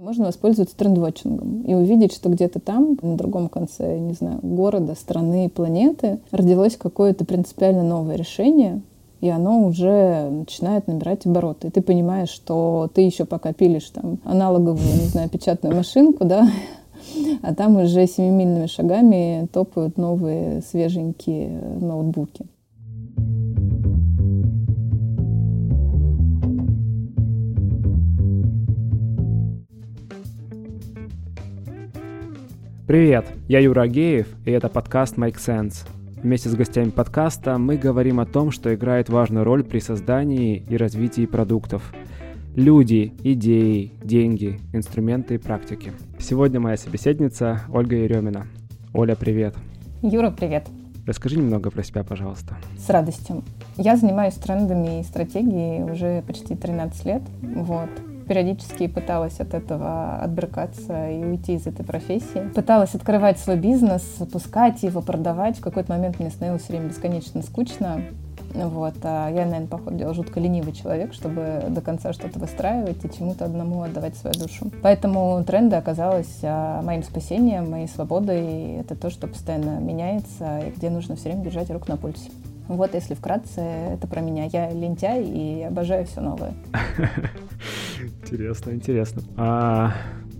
Можно воспользоваться трендвотчингом и увидеть, что где-то там, на другом конце, не знаю, города, страны, планеты, родилось какое-то принципиально новое решение, и оно уже начинает набирать обороты. И ты понимаешь, что ты еще пока пилишь там аналоговую, не знаю, печатную машинку, да, а там уже семимильными шагами топают новые свеженькие ноутбуки. Привет, я Юра Агеев, и это подкаст Make Sense. Вместе с гостями подкаста мы говорим о том, что играет важную роль при создании и развитии продуктов. Люди, идеи, деньги, инструменты и практики. Сегодня моя собеседница Ольга Еремина. Оля, привет. Юра, привет. Расскажи немного про себя, пожалуйста. С радостью. Я занимаюсь трендами и стратегией уже почти 13 лет. Вот периодически пыталась от этого отбрыкаться и уйти из этой профессии. Пыталась открывать свой бизнес, запускать его, продавать. В какой-то момент мне становилось время бесконечно скучно. Вот. А я, наверное, походу, жутко ленивый человек, чтобы до конца что-то выстраивать и чему-то одному отдавать свою душу. Поэтому тренды оказалось а, моим спасением, моей свободой. Это то, что постоянно меняется и где нужно все время держать руку на пульсе. Вот, если вкратце, это про меня. Я лентяй и обожаю все новое. Интересно, интересно. А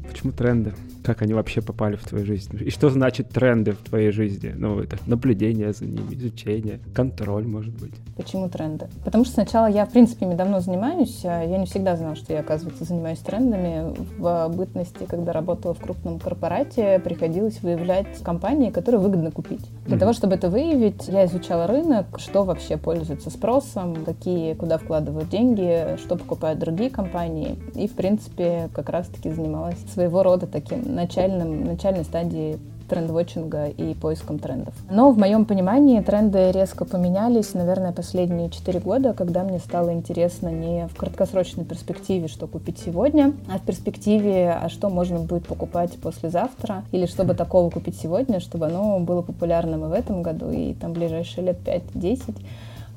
почему тренды? Как они вообще попали в твою жизнь. И что значит тренды в твоей жизни? Ну, это наблюдение за ними, изучение, контроль, может быть. Почему тренды? Потому что сначала я, в принципе, ими давно занимаюсь. А я не всегда знала, что я, оказывается, занимаюсь трендами. В бытности, когда работала в крупном корпорате, приходилось выявлять компании, которые выгодно купить. Для mm-hmm. того, чтобы это выявить, я изучала рынок, что вообще пользуется спросом, какие, куда вкладывают деньги, что покупают другие компании. И, в принципе, как раз-таки занималась своего рода таким начальном, начальной стадии трендвотчинга и поиском трендов. Но в моем понимании тренды резко поменялись, наверное, последние 4 года, когда мне стало интересно не в краткосрочной перспективе, что купить сегодня, а в перспективе, а что можно будет покупать послезавтра, или чтобы такого купить сегодня, чтобы оно было популярным и в этом году, и там ближайшие лет 5-10.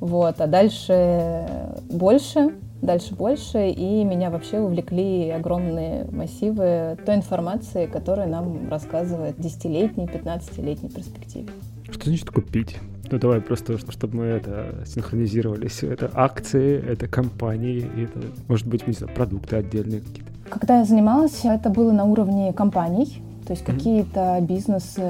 Вот. А дальше больше, дальше больше, и меня вообще увлекли огромные массивы той информации, которая нам рассказывает десятилетней, пятнадцатилетней перспективе. Что значит купить? Ну давай просто, чтобы мы это синхронизировались. Это акции, это компании, это, может быть, не знаю, продукты отдельные какие-то. Когда я занималась, это было на уровне компаний, то есть какие-то бизнесы,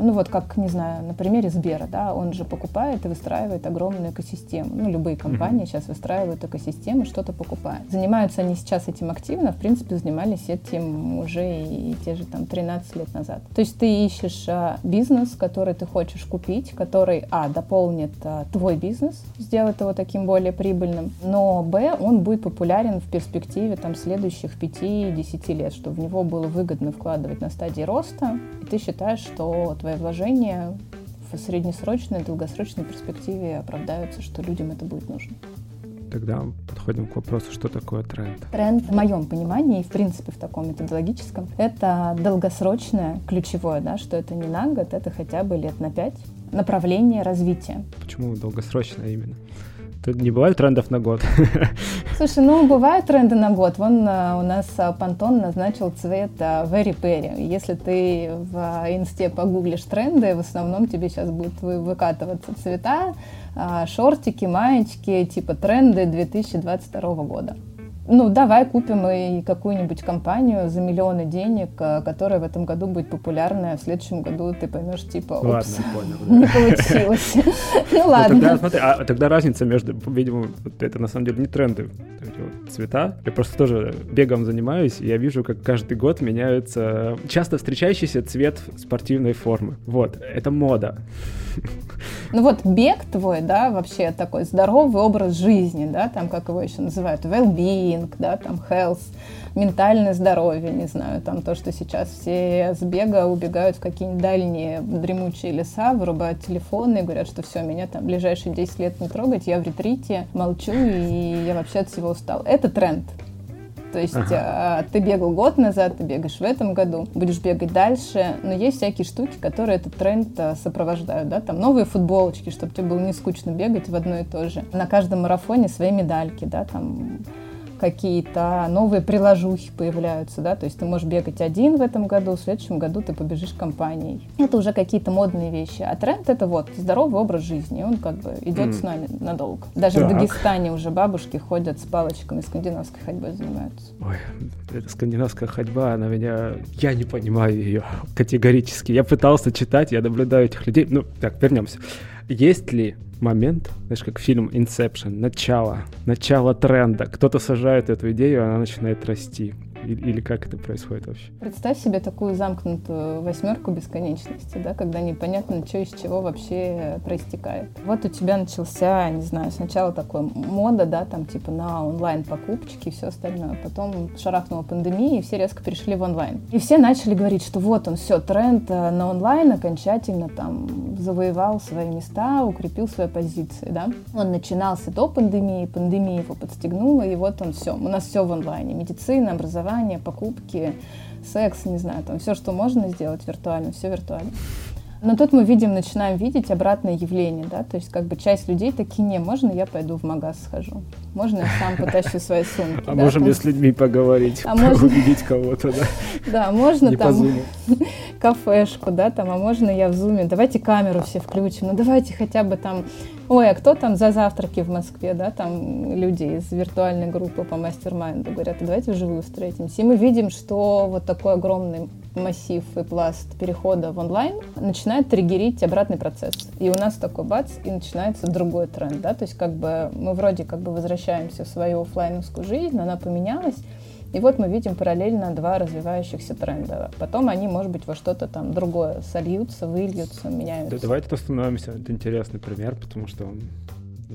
ну вот как, не знаю, на примере Сбера, да, он же покупает и выстраивает огромную экосистему. Ну, любые компании mm-hmm. сейчас выстраивают экосистемы, что-то покупают. Занимаются они сейчас этим активно, в принципе, занимались этим уже и, и те же там 13 лет назад. То есть ты ищешь а, бизнес, который ты хочешь купить, который, а, дополнит а, твой бизнес, сделает его таким более прибыльным, но, б, он будет популярен в перспективе там следующих 5-10 лет, чтобы в него было выгодно вкладывать на стадии роста, и ты считаешь, что твои вложения в среднесрочной, долгосрочной перспективе оправдаются, что людям это будет нужно. Тогда подходим к вопросу, что такое тренд. Тренд, в моем понимании, и в принципе в таком методологическом, это долгосрочное, ключевое, да, что это не на год, это хотя бы лет на пять направление развития. Почему долгосрочное именно? Тут не бывает трендов на год. Слушай, ну бывают тренды на год. Вон а, у нас Пантон назначил цвет а, Very Berry. Если ты в инсте погуглишь тренды, в основном тебе сейчас будут выкатываться цвета, шортики, маечки, типа тренды 2022 года ну, давай купим и какую-нибудь компанию за миллионы денег, э, которая в этом году будет популярная, а в следующем году ты поймешь, типа, упс, не получилось. Ну ладно. Тогда, смотри, а тогда разница между, видимо, это на самом деле не тренды, цвета. Я просто тоже бегом занимаюсь, и я вижу, как каждый год меняется часто встречающийся цвет спортивной формы. Вот, это мода. Ну вот бег твой, да, вообще такой здоровый образ жизни, да, там, как его еще называют, well-being, да, там, health, ментальное здоровье, не знаю, там то, что сейчас все с бега убегают в какие-нибудь дальние дремучие леса, вырубают телефоны и говорят, что все, меня там ближайшие 10 лет не трогать, я в ретрите, молчу, и я вообще от всего устал. Это тренд. То есть ага. э, ты бегал год назад, ты бегаешь в этом году, будешь бегать дальше, но есть всякие штуки, которые этот тренд э, сопровождают, да, там новые футболочки, чтобы тебе было не скучно бегать в одно и то же. На каждом марафоне свои медальки, да, там какие-то новые приложухи появляются, да, то есть ты можешь бегать один в этом году, в следующем году ты побежишь компанией. Это уже какие-то модные вещи. А тренд это вот здоровый образ жизни, он как бы идет mm. с нами надолго. Даже так. в Дагестане уже бабушки ходят с палочками, скандинавской ходьбой занимаются. Ой, эта скандинавская ходьба, она меня... Я не понимаю ее категорически. Я пытался читать, я наблюдаю этих людей. Ну, так, вернемся. Есть ли момент, знаешь, как фильм Inception, начало, начало тренда. Кто-то сажает эту идею, она начинает расти. Или как это происходит вообще? Представь себе такую замкнутую восьмерку бесконечности, да, когда непонятно, что из чего вообще проистекает. Вот у тебя начался, не знаю, сначала такой мода, да, там типа на онлайн-покупочки и все остальное. Потом шарахнула пандемия, и все резко перешли в онлайн. И все начали говорить, что вот он, все, тренд э, на онлайн окончательно там завоевал свои места, укрепил свои позиции, да. Он начинался до пандемии, пандемия его подстегнула, и вот он все, у нас все в онлайне. Медицина, образование, покупки, секс, не знаю, там все, что можно сделать виртуально, все виртуально. Но тут мы видим, начинаем видеть обратное явление, да, то есть как бы часть людей такие, не, можно я пойду в магаз схожу, можно я сам потащу свои сумки. А можем там... с людьми поговорить, а можно... увидеть кого-то, да? Да, можно там кафешку, да, там, а можно я в зуме, давайте камеру все включим, ну давайте хотя бы там Ой, а кто там за завтраки в Москве, да, там люди из виртуальной группы по мастер-майнду говорят, давайте вживую встретимся. И мы видим, что вот такой огромный массив и пласт перехода в онлайн начинает триггерить обратный процесс. И у нас такой бац, и начинается другой тренд, да, то есть как бы мы вроде как бы возвращаемся в свою офлайновскую жизнь, она поменялась, и вот мы видим параллельно два развивающихся тренда. Потом они, может быть, во что-то там другое сольются, выльются, меняются. Да, давайте остановимся. Это интересный пример, потому что он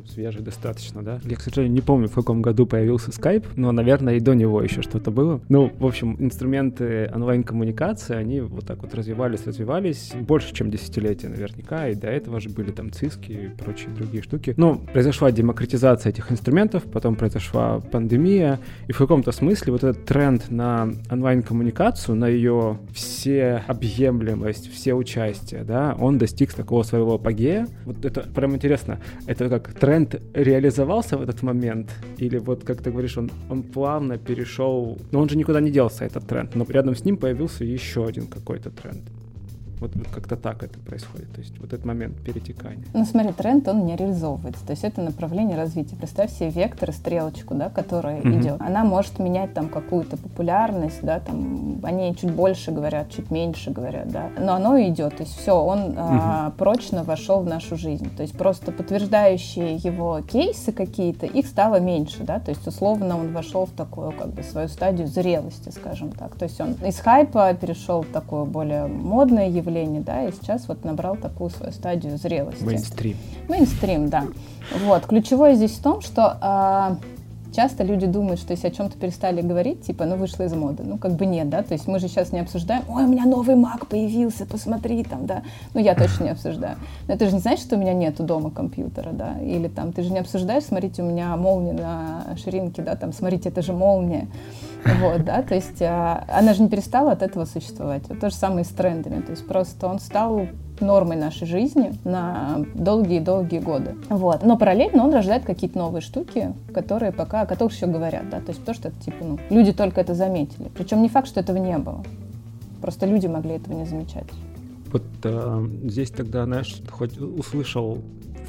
свежий достаточно, да. Я, к сожалению, не помню, в каком году появился Skype, но, наверное, и до него еще что-то было. Ну, в общем, инструменты онлайн-коммуникации, они вот так вот развивались, развивались больше, чем десятилетия наверняка, и до этого же были там циски и прочие другие штуки. Но произошла демократизация этих инструментов, потом произошла пандемия, и в каком-то смысле вот этот тренд на онлайн-коммуникацию, на ее все объемлемость, все участие, да, он достиг такого своего апогея. Вот это прям интересно. Это как тренд реализовался в этот момент? Или вот, как ты говоришь, он, он плавно перешел... Но он же никуда не делся, этот тренд. Но рядом с ним появился еще один какой-то тренд. Вот, вот как-то так это происходит. То есть вот этот момент перетекания. Ну смотри, тренд, он не реализовывается. То есть это направление развития. Представь себе вектор стрелочку, да, которая mm-hmm. идет. Она может менять там какую-то популярность, да, там они чуть больше говорят, чуть меньше говорят, да. Но оно идет. То есть все, он mm-hmm. а, прочно вошел в нашу жизнь. То есть просто подтверждающие его кейсы какие-то, их стало меньше, да. То есть условно он вошел в такую как бы свою стадию зрелости, скажем так. То есть он из хайпа перешел в такое более модное явление явление, да, и сейчас вот набрал такую свою стадию зрелости. Мейнстрим. Мейнстрим, да. Вот. Ключевое здесь в том, что а, часто люди думают, что если о чем-то перестали говорить, типа, ну, вышло из моды. Ну, как бы нет, да, то есть мы же сейчас не обсуждаем, ой, у меня новый Mac появился, посмотри там, да. Ну, я точно не обсуждаю. Но это же не значит, что у меня нету дома компьютера, да, или там, ты же не обсуждаешь, смотрите, у меня молния на ширинке, да, там, смотрите, это же молния. Вот, да, то есть а, она же не перестала от этого существовать. То же самое и с трендами. То есть просто он стал нормой нашей жизни на долгие-долгие годы. Вот. Но параллельно он рождает какие-то новые штуки, которые пока, о которых еще говорят, да, то есть то, что это, типа, ну, люди только это заметили. Причем не факт, что этого не было. Просто люди могли этого не замечать. Вот э, здесь тогда, знаешь, хоть услышал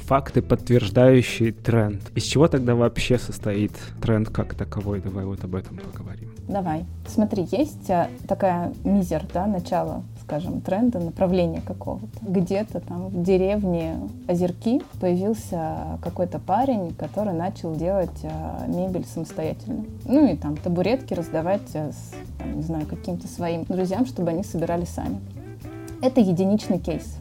факты, подтверждающие тренд. Из чего тогда вообще состоит тренд как таковой? Давай вот об этом поговорим. Давай. Смотри, есть а, такая мизер, да, начало, скажем, тренда, направления какого-то. Где-то там в деревне Озерки появился какой-то парень, который начал делать а, мебель самостоятельно. Ну и там табуретки раздавать, а, с, там, не знаю, каким-то своим друзьям, чтобы они собирали сами. Это единичный кейс.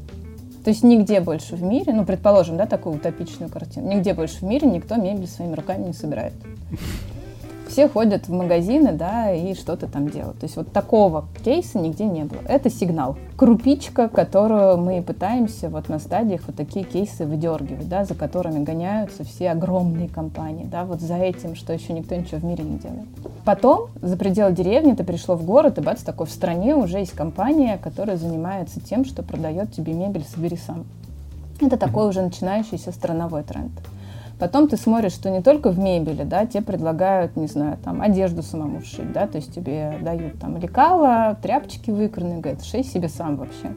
То есть нигде больше в мире, ну, предположим, да, такую утопичную картину, нигде больше в мире никто мебель своими руками не собирает все ходят в магазины, да, и что-то там делают. То есть вот такого кейса нигде не было. Это сигнал. Крупичка, которую мы пытаемся вот на стадиях вот такие кейсы выдергивать, да, за которыми гоняются все огромные компании, да, вот за этим, что еще никто ничего в мире не делает. Потом, за пределы деревни, ты пришло в город, и бац, такой в стране уже есть компания, которая занимается тем, что продает тебе мебель «собери сам». Это такой уже начинающийся страновой тренд. Потом ты смотришь, что не только в мебели, да, тебе предлагают, не знаю, там, одежду самому шить, да, то есть тебе дают там лекала, тряпочки выкранные, говорят, шей себе сам вообще.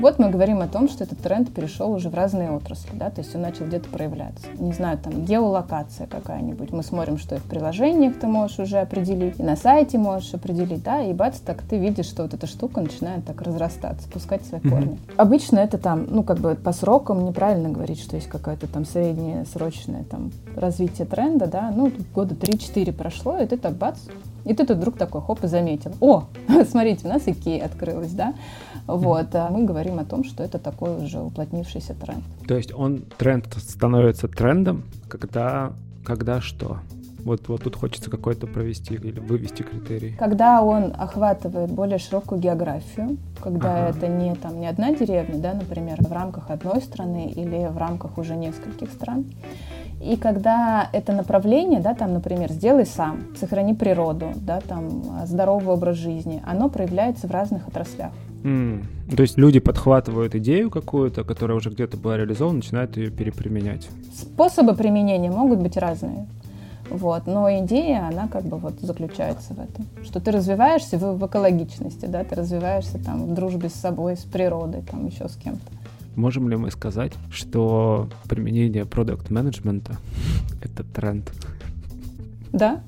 Вот мы говорим о том, что этот тренд перешел уже в разные отрасли, да, то есть он начал где-то проявляться. Не знаю, там геолокация какая-нибудь. Мы смотрим, что и в приложениях ты можешь уже определить, и на сайте можешь определить, да, и бац, так ты видишь, что вот эта штука начинает так разрастаться, пускать свои корни. Mm-hmm. Обычно это там, ну, как бы по срокам неправильно говорить, что есть какое-то там среднее срочное там развитие тренда, да, ну, года 3-4 прошло, и ты так бац, и ты тут вдруг такой, хоп, и заметил. О, смотрите, у нас Икея открылась, да? Вот, а мы говорим о том, что это такой уже уплотнившийся тренд. То есть он, тренд становится трендом, когда, когда что? Вот, вот тут хочется какой-то провести или вывести критерий. Когда он охватывает более широкую географию, когда ага. это не, там, не одна деревня, да, например, в рамках одной страны или в рамках уже нескольких стран. И когда это направление, да, там, например, сделай сам, сохрани природу, да, там, здоровый образ жизни, оно проявляется в разных отраслях. Mm. То есть люди подхватывают идею какую-то, которая уже где-то была реализована, начинают ее переприменять. Способы применения могут быть разные. Вот. Но идея, она как бы вот заключается в этом. Что ты развиваешься в, в экологичности, да, ты развиваешься там в дружбе с собой, с природой, там еще с кем-то. Можем ли мы сказать, что применение продукт менеджмента это тренд? Да,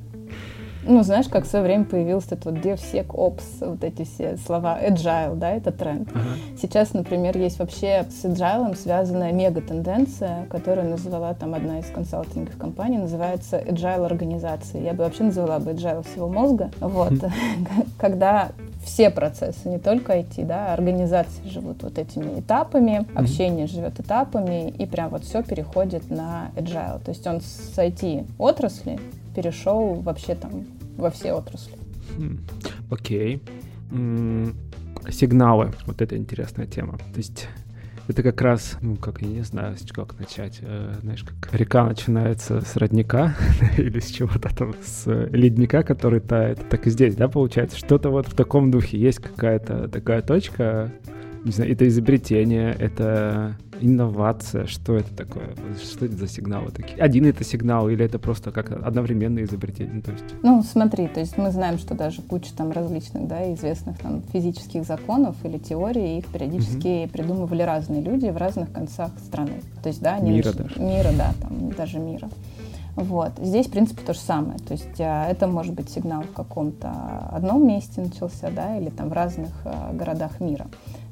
ну, знаешь, как в свое время появился этот вот DevSecOps, вот эти все слова agile, да, это тренд. Uh-huh. Сейчас, например, есть вообще с agile связанная мега-тенденция, которую назвала там одна из консалтинговых компаний, называется agile организация. Я бы вообще назвала бы agile всего мозга. Вот. Uh-huh. Когда все процессы, не только IT, да, организации живут вот этими этапами, mm-hmm. общение живет этапами, и прям вот все переходит на agile. То есть он с IT отрасли перешел вообще там во все отрасли. Хм, окей. Okay. Сигналы. Вот это интересная тема. То есть это как раз, ну, как, я не знаю, как начать. Э, знаешь, как река начинается с родника или с чего-то там, с ледника, который тает. Так и здесь, да, получается? Что-то вот в таком духе. Есть какая-то такая точка, не знаю, это изобретение, это инновация, что это такое? Что это за сигналы такие? Один это сигнал или это просто как одновременное изобретение? Ну, то есть... ну смотри, то есть мы знаем, что даже куча там различных, да, известных там физических законов или теорий, их периодически угу. придумывали разные люди в разных концах страны. То есть, да, они мира нач... даже. Мира, да, там даже мира. Вот. Здесь, в принципе, то же самое. То есть а, это может быть сигнал в каком-то одном месте начался, да, или там в разных а, городах мира.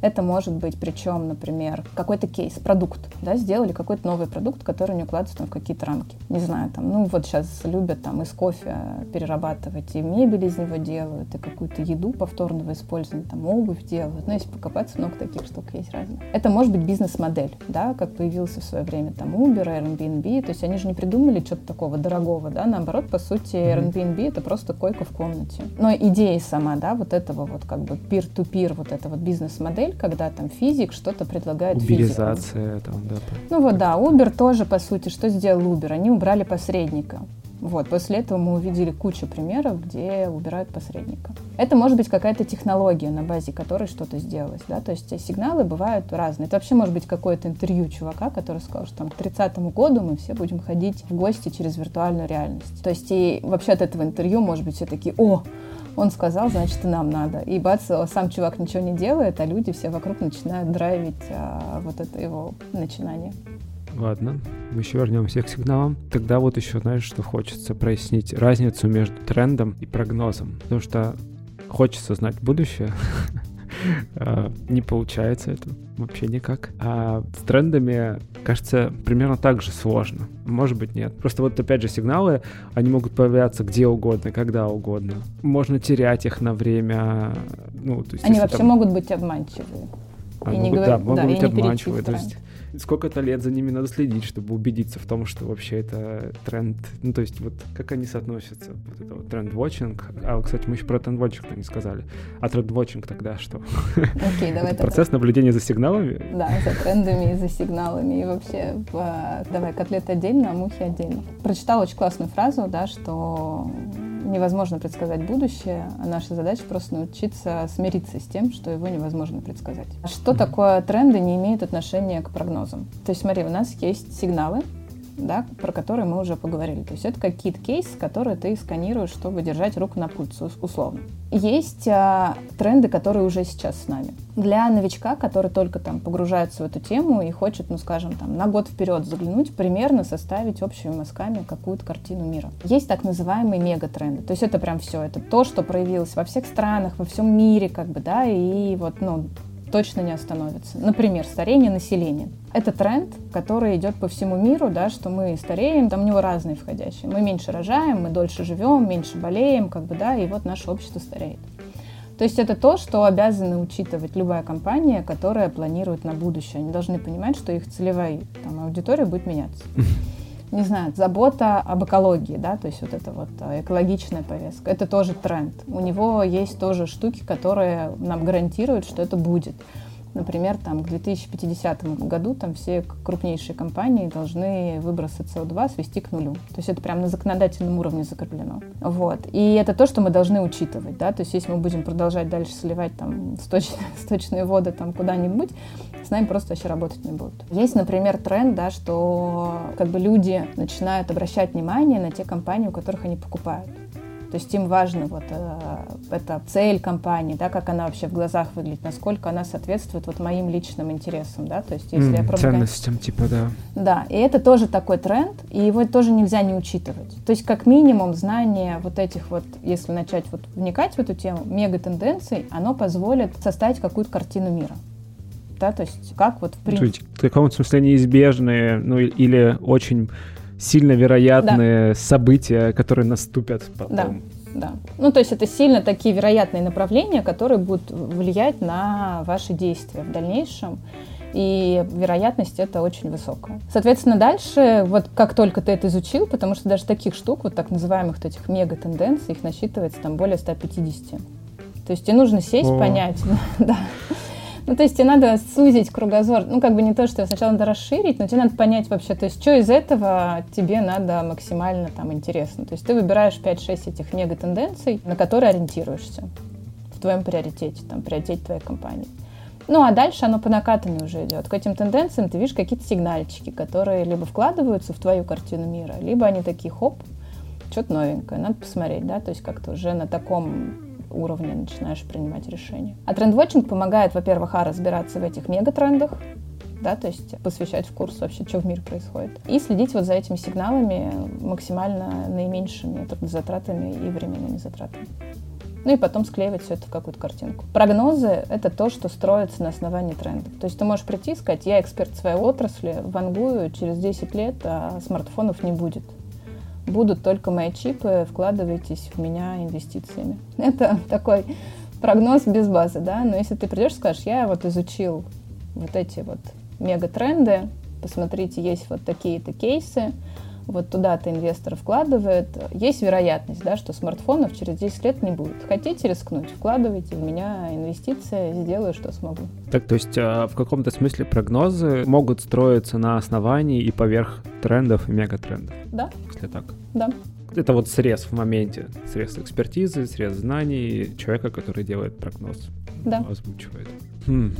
Это может быть, причем, например, какой-то кейс, продукт, да, сделали какой-то новый продукт, который не укладывается там, в какие-то рамки. Не знаю, там, ну вот сейчас любят там из кофе перерабатывать, и мебель из него делают, и какую-то еду повторного использования, там обувь делают. Ну, если покопаться, много таких штук есть разных. Это может быть бизнес-модель, да, как появился в свое время там Uber, Airbnb, то есть они же не придумали что-то такого дорогого, да, наоборот, по сути, Airbnb это просто койка в комнате. Но идея сама, да, вот этого вот как бы peer-to-peer, вот эта вот бизнес-модель, когда там физик что-то предлагает Уберизация физику. там, да. Ну вот да, Uber тоже, по сути, что сделал Uber? Они убрали посредника. Вот, после этого мы увидели кучу примеров, где убирают посредника. Это может быть какая-то технология, на базе которой что-то сделалось, да, то есть сигналы бывают разные. Это вообще может быть какое-то интервью чувака, который сказал, что там к 30 году мы все будем ходить в гости через виртуальную реальность. То есть и вообще от этого интервью, может быть, все такие, о, он сказал, значит, и нам надо. И бац, сам чувак ничего не делает, а люди все вокруг начинают драйвить а, вот это его начинание. Ладно, мы еще вернемся к сигналам. Тогда вот еще, знаешь, что хочется прояснить разницу между трендом и прогнозом. Потому что хочется знать будущее, а, не получается это вообще никак. А с трендами, кажется, примерно так же сложно. Может быть, нет. Просто вот опять же сигналы, они могут появляться где угодно, когда угодно. Можно терять их на время. Ну, то есть, они вообще там... могут быть обманчивые. А, и могут, не говор... да, могут да, быть обманчивые. То есть сколько-то лет за ними надо следить, чтобы убедиться в том, что вообще это тренд. Ну, то есть, вот как они соотносятся. Вот это вот тренд-вотчинг. А, кстати, мы еще про тренд-вотчинг не сказали. А тренд-вотчинг тогда что? Окей, давай это процесс наблюдения за сигналами? Да, за трендами и за сигналами. И вообще, давай, котлеты отдельно, а мухи отдельно. Прочитала очень классную фразу, да, что невозможно предсказать будущее, а наша задача просто научиться смириться с тем, что его невозможно предсказать. Что такое тренды не имеют отношения к прогнозам? То есть смотри, у нас есть сигналы, да, про которые мы уже поговорили. То есть это какие-то кейсы, которые ты сканируешь, чтобы держать руку на пульсе, условно. Есть а, тренды, которые уже сейчас с нами. Для новичка, который только там погружается в эту тему и хочет, ну скажем, там на год вперед заглянуть, примерно составить общими мазками какую-то картину мира. Есть так называемые мегатренды. То есть это прям все, это то, что проявилось во всех странах, во всем мире, как бы, да, и вот, ну, точно не остановится. Например, старение населения. Это тренд, который идет по всему миру, да, что мы стареем, там у него разные входящие. Мы меньше рожаем, мы дольше живем, меньше болеем, как бы, да, и вот наше общество стареет. То есть это то, что обязаны учитывать любая компания, которая планирует на будущее. Они должны понимать, что их целевая там, аудитория будет меняться. не знаю, забота об экологии, да, то есть вот это вот э, экологичная повестка, это тоже тренд. У него есть тоже штуки, которые нам гарантируют, что это будет. Например, там, к 2050 году там все крупнейшие компании должны выбросы СО2 свести к нулю. То есть это прямо на законодательном уровне закреплено. Вот. И это то, что мы должны учитывать. Да? То есть если мы будем продолжать дальше сливать там, сточные, сточные воды там, куда-нибудь, с нами просто вообще работать не будут. Есть, например, тренд, да, что как бы люди начинают обращать внимание на те компании, у которых они покупают. То есть им важно вот э, эта цель компании, да, как она вообще в глазах выглядит, насколько она соответствует вот моим личным интересам, да, то есть если mm, я пропаганд... Ценностям, типа, да. Да, и это тоже такой тренд, и его тоже нельзя не учитывать. То есть как минимум знание вот этих вот, если начать вот вникать в эту тему, мегатенденций, оно позволит составить какую-то картину мира да, то есть как вот в принципе... В каком-то смысле неизбежные, ну или очень сильно вероятные да. события, которые наступят потом. Да. Да. Ну, то есть это сильно такие вероятные направления, которые будут влиять на ваши действия в дальнейшем. И вероятность это очень высокая. Соответственно, дальше, вот как только ты это изучил, потому что даже таких штук, вот так называемых вот этих мега-тенденций, их насчитывается там более 150. То есть тебе нужно сесть, О. понять, да, ну, то есть тебе надо сузить кругозор. Ну, как бы не то, что сначала надо расширить, но тебе надо понять вообще, то есть что из этого тебе надо максимально там интересно. То есть ты выбираешь 5-6 этих мега-тенденций, на которые ориентируешься в твоем приоритете, там, приоритете твоей компании. Ну, а дальше оно по накатанию уже идет. К этим тенденциям ты видишь какие-то сигнальчики, которые либо вкладываются в твою картину мира, либо они такие, хоп, что-то новенькое, надо посмотреть, да, то есть как-то уже на таком уровне начинаешь принимать решения. А трендвотчинг помогает, во-первых, а, разбираться в этих мегатрендах, да, то есть посвящать в курс вообще, что в мире происходит. И следить вот за этими сигналами максимально наименьшими затратами и временными затратами. Ну и потом склеивать все это в какую-то картинку. Прогнозы — это то, что строится на основании трендов. То есть ты можешь прийти и сказать, я эксперт своей отрасли, вангую, через 10 лет а смартфонов не будет будут только мои чипы, вкладывайтесь в меня инвестициями. Это такой прогноз без базы, да, но если ты придешь и скажешь, я вот изучил вот эти вот мегатренды, посмотрите, есть вот такие-то кейсы, вот туда-то инвестор вкладывает, есть вероятность, да, что смартфонов через 10 лет не будет. Хотите рискнуть, вкладывайте в меня инвестиции, сделаю, что смогу. Так, то есть а, в каком-то смысле прогнозы могут строиться на основании и поверх трендов и мегатрендов? Да. Если так? Да. Это вот срез в моменте, срез экспертизы, срез знаний человека, который делает прогноз. Да. Озвучивает. Хм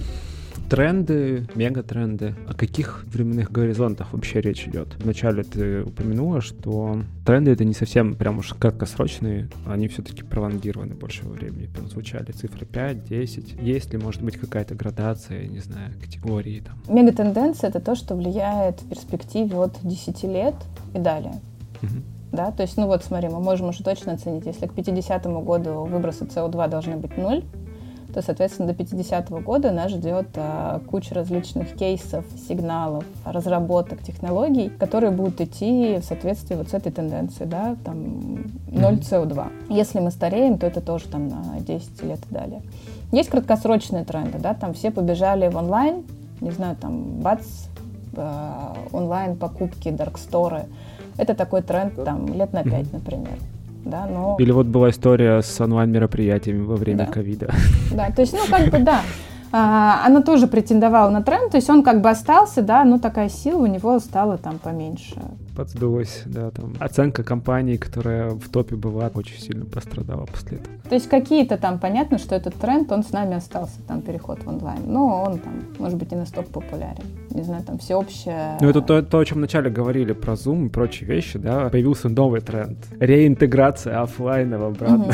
тренды, мегатренды. О каких временных горизонтах вообще речь идет? Вначале ты упомянула, что тренды это не совсем прям уж краткосрочные, они все-таки пролонгированы большего времени. Звучали цифры 5, 10. Есть ли, может быть, какая-то градация, не знаю, категории там? Мегатенденция — это то, что влияет в перспективе от 10 лет и далее. Угу. Да, то есть, ну вот смотри, мы можем уже точно оценить, если к 50 году выбросы СО2 должны быть ноль, то, соответственно, до 50 -го года нас ждет а, куча различных кейсов, сигналов, разработок, технологий, которые будут идти в соответствии вот с этой тенденцией, да, там 0 СО2. Если мы стареем, то это тоже там на 10 лет и далее. Есть краткосрочные тренды, да, там все побежали в онлайн, не знаю, там, бац, э, онлайн покупки, дарксторы. Это такой тренд там лет на 5, например да, но... Или вот была история с онлайн-мероприятиями во время ковида. Да. да, то есть, ну, как бы, да, а, она тоже претендовала на тренд, то есть он как бы остался, да, но такая сила у него стала там поменьше. Подсдулось, да, там. Оценка компании, которая в топе была, очень сильно пострадала после этого. То есть какие-то там, понятно, что этот тренд, он с нами остался, там, переход в онлайн. Но он там, может быть, и на стоп популярен. Не знаю, там, всеобщее... Ну, это то, то, о чем вначале говорили про Zoom и прочие вещи, да, появился новый тренд. Реинтеграция офлайна обратно.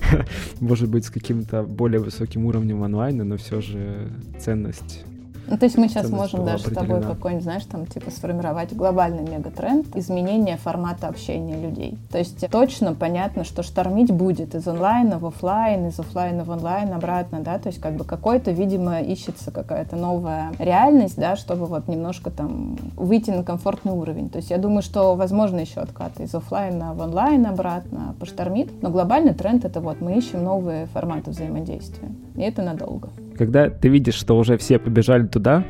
Может быть, с каким-то более высоким уровнем онлайна, но все же ценность ну, то есть мы сейчас можем даже с тобой какой-нибудь, знаешь, там, типа, сформировать глобальный мегатренд изменения формата общения людей. То есть точно понятно, что штормить будет из онлайна в офлайн, из офлайна в онлайн, обратно, да, то есть как бы какой-то, видимо, ищется какая-то новая реальность, да, чтобы вот немножко там выйти на комфортный уровень. То есть я думаю, что возможно еще откаты из офлайна в онлайн обратно поштормит, но глобальный тренд это вот мы ищем новые форматы взаимодействия. И это надолго. Когда ты видишь, что уже все побежали туда,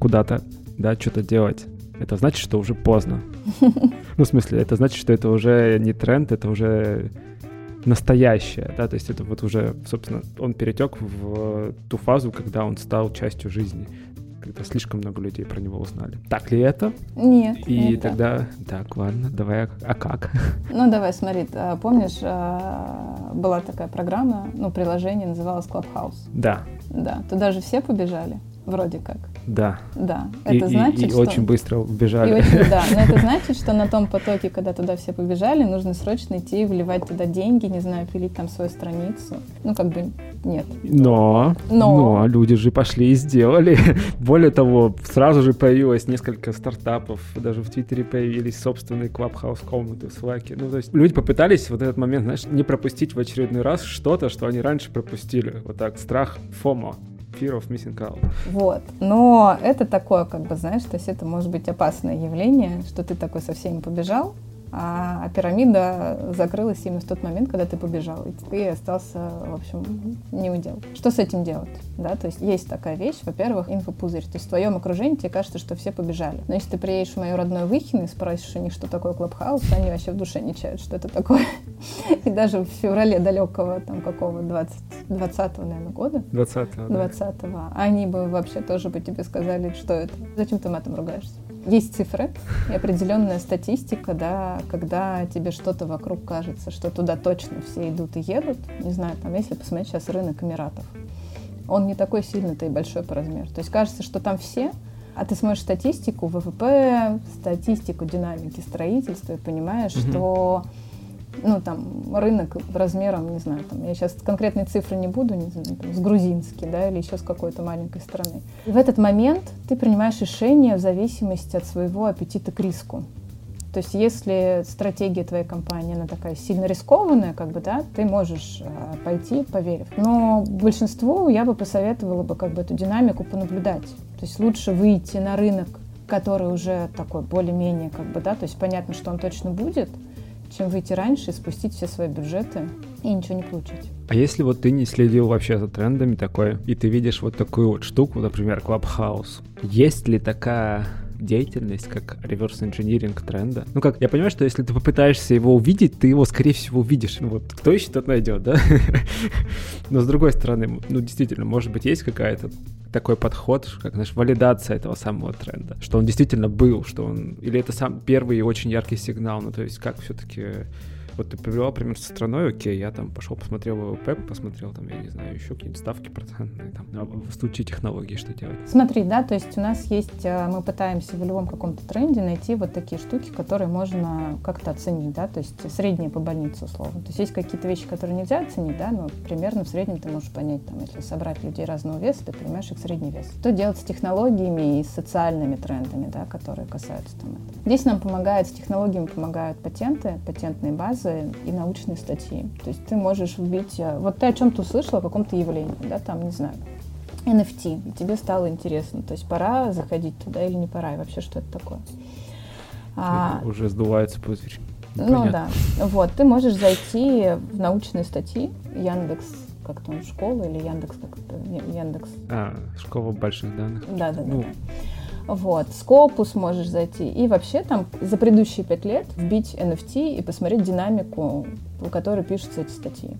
куда-то, да, что-то делать, это значит, что уже поздно. Ну, в смысле, это значит, что это уже не тренд, это уже настоящее, да, то есть это вот уже, собственно, он перетек в ту фазу, когда он стал частью жизни, когда слишком много людей про него узнали. Так ли это? Нет. И не тогда, так. так, ладно, давай, а, а как? Ну, давай, смотри, а, помнишь, а, была такая программа, ну, приложение называлось Clubhouse? Да. Да, туда же все побежали, вроде как. Да. Да. Это и, значит, и, и что... очень быстро убежали. И очень, да, но это значит, что на том потоке, когда туда все побежали, нужно срочно идти, вливать туда деньги, не знаю, пилить там свою страницу. Ну, как бы нет. Но, но, но люди же пошли и сделали. Более того, сразу же появилось несколько стартапов, даже в Твиттере появились собственные клабхаус комнаты в Slack. Ну, то есть люди попытались вот этот момент, знаешь, не пропустить в очередной раз что-то, что они раньше пропустили. Вот так, страх фомо. Fear of missing out. Вот. Но это такое, как бы, знаешь, то есть это может быть опасное явление, что ты такой со всеми побежал, а, пирамида закрылась именно в тот момент, когда ты побежал, и ты остался, в общем, не удел. Что с этим делать? Да, то есть есть такая вещь, во-первых, инфопузырь. То есть в твоем окружении тебе кажется, что все побежали. Но если ты приедешь в мою родную Выхино и спросишь у них, что такое Клабхаус, они вообще в душе не чают, что это такое. И даже в феврале далекого, там, какого, 20, 20 наверное, года? 20-го, 20 Они бы вообще тоже бы тебе сказали, что это. Зачем ты матом ругаешься? Есть цифры и определенная статистика, да, когда тебе что-то вокруг кажется, что туда точно все идут и едут. Не знаю, там, если посмотреть сейчас рынок Эмиратов, он не такой сильный-то и большой по размеру. То есть кажется, что там все, а ты смотришь статистику ВВП, статистику динамики строительства и понимаешь, mm-hmm. что ну, там, рынок размером, не знаю, там, я сейчас конкретные цифры не буду, не знаю, там, с грузинский, да, или еще с какой-то маленькой страны. И в этот момент ты принимаешь решение в зависимости от своего аппетита к риску. То есть если стратегия твоей компании, она такая сильно рискованная, как бы, да, ты можешь э, пойти, поверив. Но большинству я бы посоветовала бы как бы эту динамику понаблюдать. То есть лучше выйти на рынок, который уже такой более-менее, как бы, да, то есть понятно, что он точно будет, чем выйти раньше и спустить все свои бюджеты и ничего не получить. А если вот ты не следил вообще за трендами такой, и ты видишь вот такую вот штуку, например, Clubhouse, есть ли такая деятельность, как реверс инжиниринг тренда. Ну как, я понимаю, что если ты попытаешься его увидеть, ты его, скорее всего, увидишь. Ну вот, кто ищет, тот найдет, да? Но с другой стороны, ну действительно, может быть, есть какая-то такой подход, как, знаешь, валидация этого самого тренда, что он действительно был, что он, или это сам первый и очень яркий сигнал, ну, то есть как все-таки вот ты привела пример со страной, окей, я там пошел, посмотрел ВВП, посмотрел там, я не знаю, еще какие-нибудь ставки процентные, там, а в случае технологий что делать? Смотри, да, то есть у нас есть, э, мы пытаемся в любом каком-то тренде найти вот такие штуки, которые можно как-то оценить, да, то есть средние по больнице условно. То есть есть какие-то вещи, которые нельзя оценить, да, но примерно в среднем ты можешь понять, там, если собрать людей разного веса, ты понимаешь их средний вес. Что делать с технологиями и социальными трендами, да, которые касаются там этого. Здесь нам помогает, с технологиями помогают патенты, патентные базы, базы и научные статьи. То есть ты можешь вбить... Э, вот ты о чем-то услышала, о каком-то явлении, да, там, не знаю, NFT, и тебе стало интересно. То есть пора заходить туда или не пора, и вообще что это такое. А, уже сдувается пузырь. Ну да. Вот, ты можешь зайти в научные статьи, Яндекс, как там, школа или Яндекс, как это, Яндекс. А, школа больших данных. Да, да, ну, да. Вот, Scopus можешь зайти. И вообще там за предыдущие пять лет вбить NFT и посмотреть динамику, по которой пишутся эти статьи.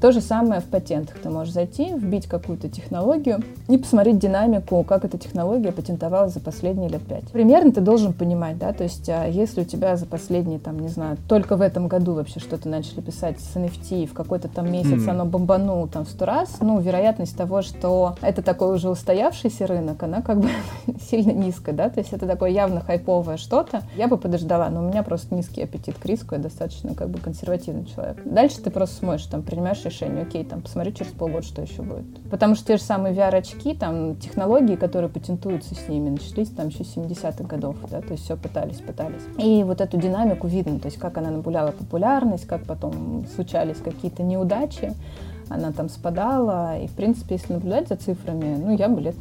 То же самое в патентах. Ты можешь зайти, вбить какую-то технологию и посмотреть динамику, как эта технология патентовалась за последние лет пять. Примерно ты должен понимать, да, то есть а, если у тебя за последние, там, не знаю, только в этом году вообще что-то начали писать с NFT, в какой-то там месяц mm. оно бомбануло там в сто раз, ну, вероятность того, что это такой уже устоявшийся рынок, она как бы сильно низкая, да, то есть это такое явно хайповое что-то. Я бы подождала, но у меня просто низкий аппетит к риску, я достаточно как бы консервативный человек. Дальше ты просто смотришь, там, принимаешь решение, окей, там, посмотри через полгода, что еще будет. Потому что те же самые VR-очки, там, технологии, которые патентуются с ними, начались там еще 70-х годов, да, то есть все пытались, пытались. И вот эту динамику видно, то есть как она набуляла популярность, как потом случались какие-то неудачи, она там спадала. И, в принципе, если наблюдать за цифрами, ну, я бы лет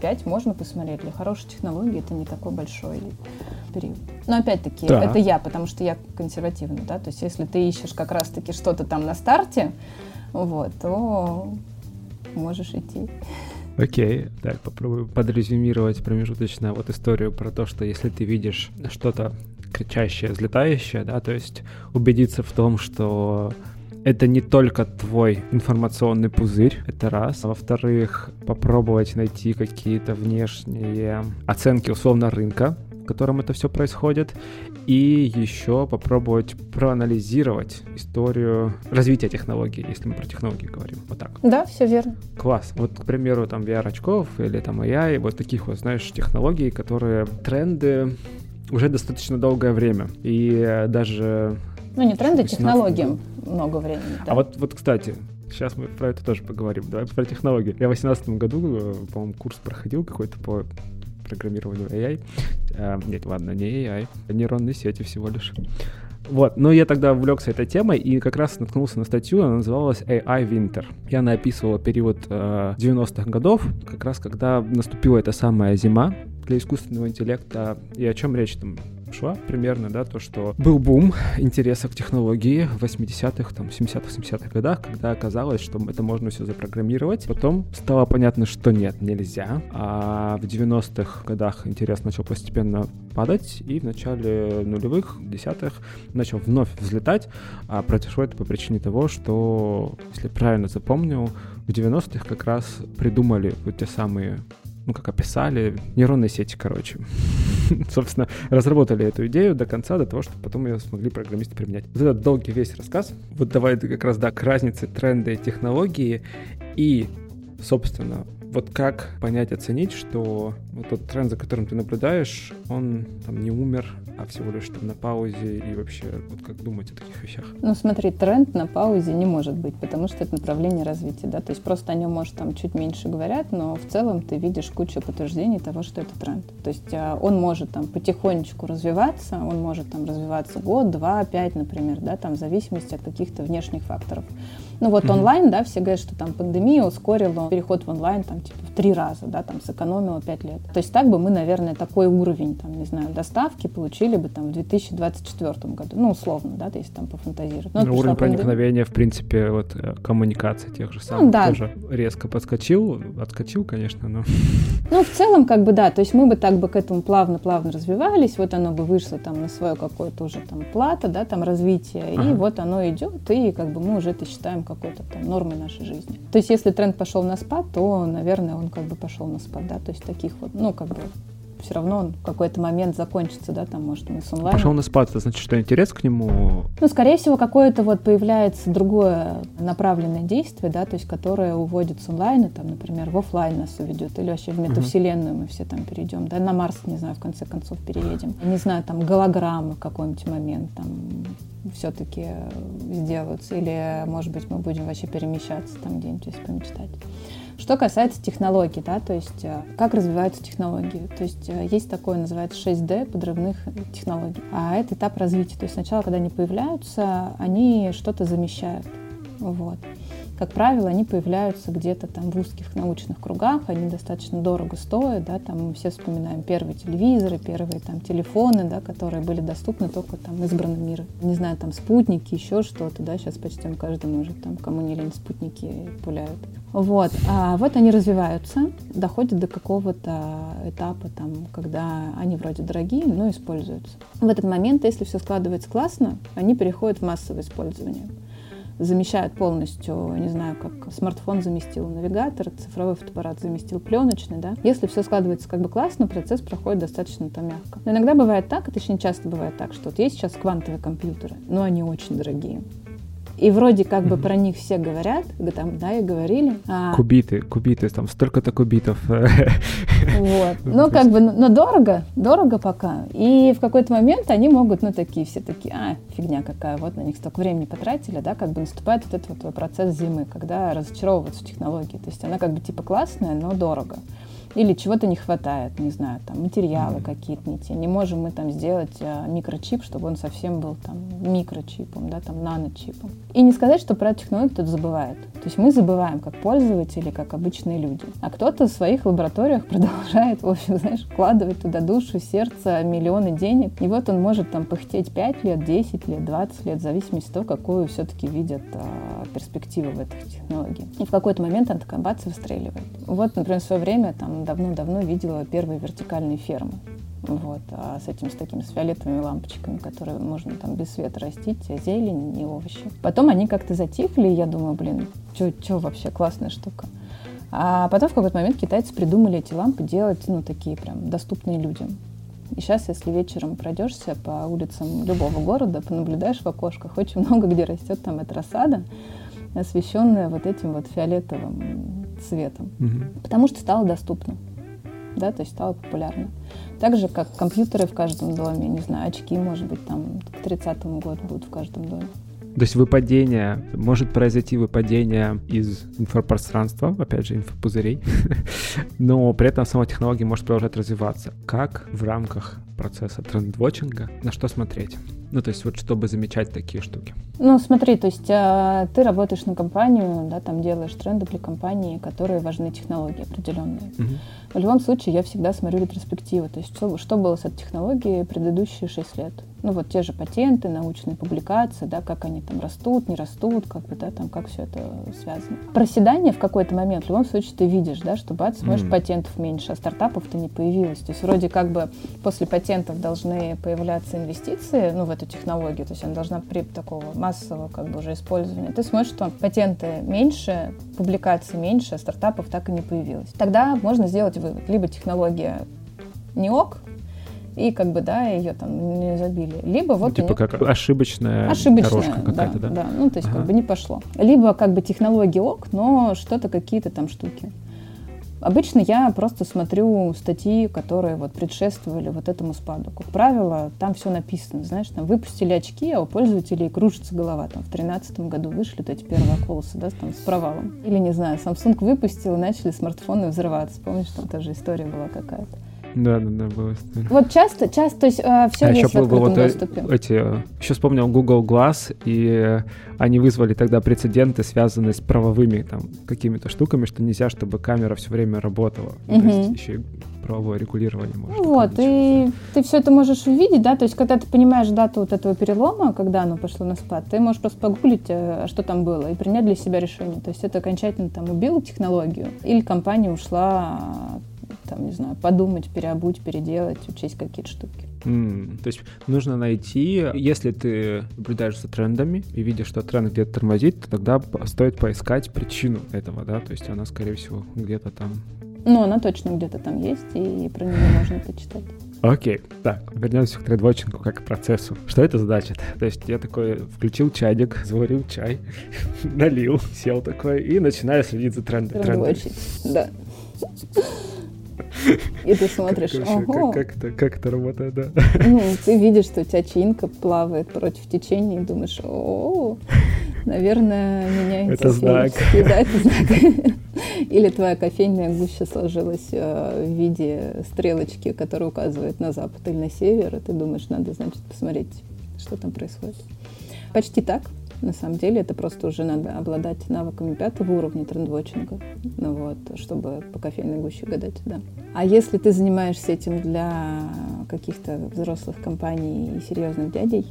пять можно посмотреть. Для хорошей технологии это не такой большой период. Но опять-таки, да. это я, потому что я консервативна, да, то есть если ты ищешь как раз-таки что-то там на старте, вот, то можешь идти. Окей, так, попробую подрезюмировать промежуточно вот историю про то, что если ты видишь что-то кричащее, взлетающее, да, то есть убедиться в том, что это не только твой информационный пузырь, это раз. А во-вторых, попробовать найти какие-то внешние оценки условно рынка, в котором это все происходит, и еще попробовать проанализировать историю развития технологий, если мы про технологии говорим. Вот так. Да, все верно. Класс. Вот, к примеру, там VR-очков или там AI, вот таких вот, знаешь, технологий, которые тренды уже достаточно долгое время. И даже... Ну, не тренды, технологии много времени. Да. А вот, вот, кстати, сейчас мы про это тоже поговорим. Давай про технологии. Я в 2018 году, э, по-моему, курс проходил какой-то по программированию AI. А, нет, ладно, не AI, а нейронные сети всего лишь. Вот, но я тогда увлекся этой темой и как раз наткнулся на статью, она называлась AI Winter. И она описывала период э, 90-х годов, как раз когда наступила эта самая зима для искусственного интеллекта. И о чем речь там? Шла примерно, да, то, что был бум интереса к технологии в 80-х, там, 70-х, 70-х годах, когда оказалось, что это можно все запрограммировать. Потом стало понятно, что нет, нельзя. А в 90-х годах интерес начал постепенно падать, и в начале нулевых, десятых начал вновь взлетать. А произошло это по причине того, что, если правильно запомнил, в 90-х как раз придумали вот те самые ну, как описали, нейронные сети, короче. Собственно, разработали эту идею до конца, до того, чтобы потом ее смогли программисты применять. Вот этот долгий весь рассказ. Вот давай как раз, да, к разнице тренды и технологии и, собственно, вот как понять, оценить, что вот тот тренд, за которым ты наблюдаешь, он там не умер, а всего лишь там на паузе и вообще вот как думать о таких вещах? Ну смотри, тренд на паузе не может быть, потому что это направление развития, да, то есть просто о нем, может, там чуть меньше говорят, но в целом ты видишь кучу подтверждений того, что это тренд. То есть а, он может там потихонечку развиваться, он может там развиваться год, два, пять, например, да, там в зависимости от каких-то внешних факторов. Ну вот mm-hmm. онлайн, да, все говорят, что там пандемия ускорила переход в онлайн там типа в три раза, да, там сэкономила пять лет. То есть так бы мы, наверное, такой уровень, там, не знаю, доставки получили бы там в 2024 году, ну условно, да, то есть там пофантазировать. Но ну, уровень проникновения, в принципе, вот э, коммуникации тех же самых ну, да. тоже резко подскочил, отскочил, конечно, но... Ну, в целом, как бы, да, то есть мы бы так бы к этому плавно-плавно развивались, вот оно бы вышло там на свое какое-то уже там плата, да, там развитие, ага. и вот оно идет, и как бы мы уже это считаем какой-то там нормой нашей жизни. То есть если тренд пошел на спад, то, наверное, он как бы пошел на спад, да, то есть таких вот, ну, как бы все равно он в какой-то момент закончится, да, там, может, мы с онлайн. Пошел на спад, это значит, что интерес к нему... Ну, скорее всего, какое-то вот появляется другое направленное действие, да, то есть которое уводит с онлайна, там, например, в офлайн нас уведет, или вообще в метавселенную мы все там перейдем, да, на Марс, не знаю, в конце концов переедем. Не знаю, там, голограммы в какой-нибудь момент, там, все-таки сделаются, или, может быть, мы будем вообще перемещаться там где-нибудь, если помечтать. Что касается технологий, да, то есть э, как развиваются технологии. То есть э, есть такое, называется 6D, подрывных технологий. А это этап развития. То есть сначала, когда они появляются, они что-то замещают. Вот. Как правило, они появляются где-то там в узких научных кругах, они достаточно дорого стоят, да, там мы все вспоминаем первые телевизоры, первые там телефоны, да, которые были доступны только там избранным миром. Не знаю, там спутники, еще что-то, да, сейчас почти он каждый может, там, кому не лень, спутники пуляют. Вот, а вот они развиваются, доходят до какого-то этапа, там, когда они вроде дорогие, но используются. В этот момент, если все складывается классно, они переходят в массовое использование. Замещают полностью, не знаю, как смартфон заместил навигатор, цифровой фотоаппарат заместил пленочный, да. Если все складывается как бы классно, процесс проходит достаточно там мягко. Но иногда бывает так, и точнее часто бывает так, что вот есть сейчас квантовые компьютеры, но они очень дорогие. И вроде как бы про них все говорят, там, да, и говорили. А... Кубиты, кубиты, там столько-то кубитов. Вот. Ну, как бы, но дорого, дорого пока. И в какой-то момент они могут, ну, такие все такие, а, фигня какая, вот на них столько времени потратили, да, как бы наступает вот этот вот процесс зимы, когда разочаровываются в технологии. То есть она как бы типа классная, но дорого или чего-то не хватает, не знаю, там материалы mm-hmm. какие-то не те. Не можем мы там сделать а, микрочип, чтобы он совсем был там микрочипом, да, там наночипом. И не сказать, что про технологию кто-то забывает. То есть мы забываем как пользователи, как обычные люди. А кто-то в своих лабораториях продолжает, в общем, знаешь, вкладывать туда душу, сердце, миллионы денег. И вот он может там пыхтеть 5 лет, 10 лет, 20 лет, в зависимости от того, какую все-таки видят а, перспективу в этих технологиях. И в какой-то момент она такая бац, выстреливает. Вот, например, в свое время там давно-давно видела первые вертикальные фермы. Вот, а с этим, с такими, с фиолетовыми лампочками, которые можно там без света растить, а зелень и овощи. Потом они как-то затихли, и я думаю, блин, что вообще классная штука. А потом в какой-то момент китайцы придумали эти лампы делать, ну, такие прям доступные людям. И сейчас, если вечером пройдешься по улицам любого города, понаблюдаешь в окошках, очень много где растет там эта рассада, освещенная вот этим вот фиолетовым цветом. Угу. Потому что стало доступно. Да, то есть стало популярно. Так же, как компьютеры в каждом доме, не знаю, очки, может быть, там к 30-му году будут в каждом доме. То есть выпадение, может произойти выпадение из инфопространства, опять же, инфопузырей, но при этом сама технология может продолжать развиваться. Как в рамках процесса трендвотчинга, на что смотреть? Ну, то есть вот чтобы замечать такие штуки. Ну, смотри, то есть э, ты работаешь на компанию, да, там делаешь тренды для компании, которые важны технологии определенные. Угу. В любом случае я всегда смотрю ретроспективы, то есть что, что было с этой технологией предыдущие 6 лет. Ну, вот те же патенты, научные публикации, да, как они там растут, не растут, как бы, да, там, как все это связано. Проседание в какой-то момент, в любом случае, ты видишь, да, что бац, может, mm патентов меньше, а стартапов-то не появилось. То есть вроде как бы после патентов должны появляться инвестиции, ну, в эту технологию, то есть она должна при такого массового как бы уже использования. Ты смотришь, что патенты меньше, публикаций меньше, а стартапов так и не появилось. Тогда можно сделать вывод. Либо технология не ок, и как бы, да, ее там не забили. Либо вот... Ну, типа как ошибочная, ошибочная дорожка какая-то, да? Да, да. ну то есть ага. как бы не пошло. Либо как бы технология ок, но что-то какие-то там штуки. Обычно я просто смотрю статьи, которые вот предшествовали вот этому спаду. Как правило, там все написано. Знаешь, там выпустили очки, а у пользователей кружится голова. Там в 2013 году вышли вот эти первые околосы, да, там с провалом. Или, не знаю, Samsung выпустил, и начали смартфоны взрываться. Помнишь, там тоже история была какая-то. Да, да, да, было. Вот часто, часто, то есть э, все а есть еще в открытом вот доступе. Эти, еще вспомнил Google Glass, и они вызвали тогда прецеденты, связанные с правовыми там какими-то штуками, что нельзя, чтобы камера все время работала. Угу. То есть еще и правовое регулирование может. Вот, и ты все это можешь увидеть, да, то есть когда ты понимаешь дату вот этого перелома, когда оно пошло на спад, ты можешь просто погуглить, э, что там было, и принять для себя решение. То есть это окончательно там убило технологию, или компания ушла там, не знаю, подумать, переобуть, переделать, учесть какие-то штуки. Mm, то есть нужно найти, если ты наблюдаешь за трендами и видишь, что тренд где-то тормозит, то тогда стоит поискать причину этого, да, то есть она, скорее всего, где-то там. Ну, она точно где-то там есть, и про нее можно почитать. Окей, так, вернемся к трендвотчингу как к процессу. Что это значит? То есть я такой включил чайник, заварил чай, налил, сел такой и начинаю следить за трендами. Трендвотчить, да. И ты смотришь, ого. Как, как, это, как это работает, да? Ну, ты видишь, что у тебя чаинка плавает против течения, и думаешь, о, наверное, меняется Это знак. Да, это знак. Или твоя кофейная гуща сложилась э, в виде стрелочки, которая указывает на запад или на север, и ты думаешь, надо, значит, посмотреть, что там происходит. Почти так. На самом деле это просто уже надо обладать навыками пятого уровня трендвотчинга, ну вот, чтобы по кофейной гуще гадать, да. А если ты занимаешься этим для каких-то взрослых компаний и серьезных дядей,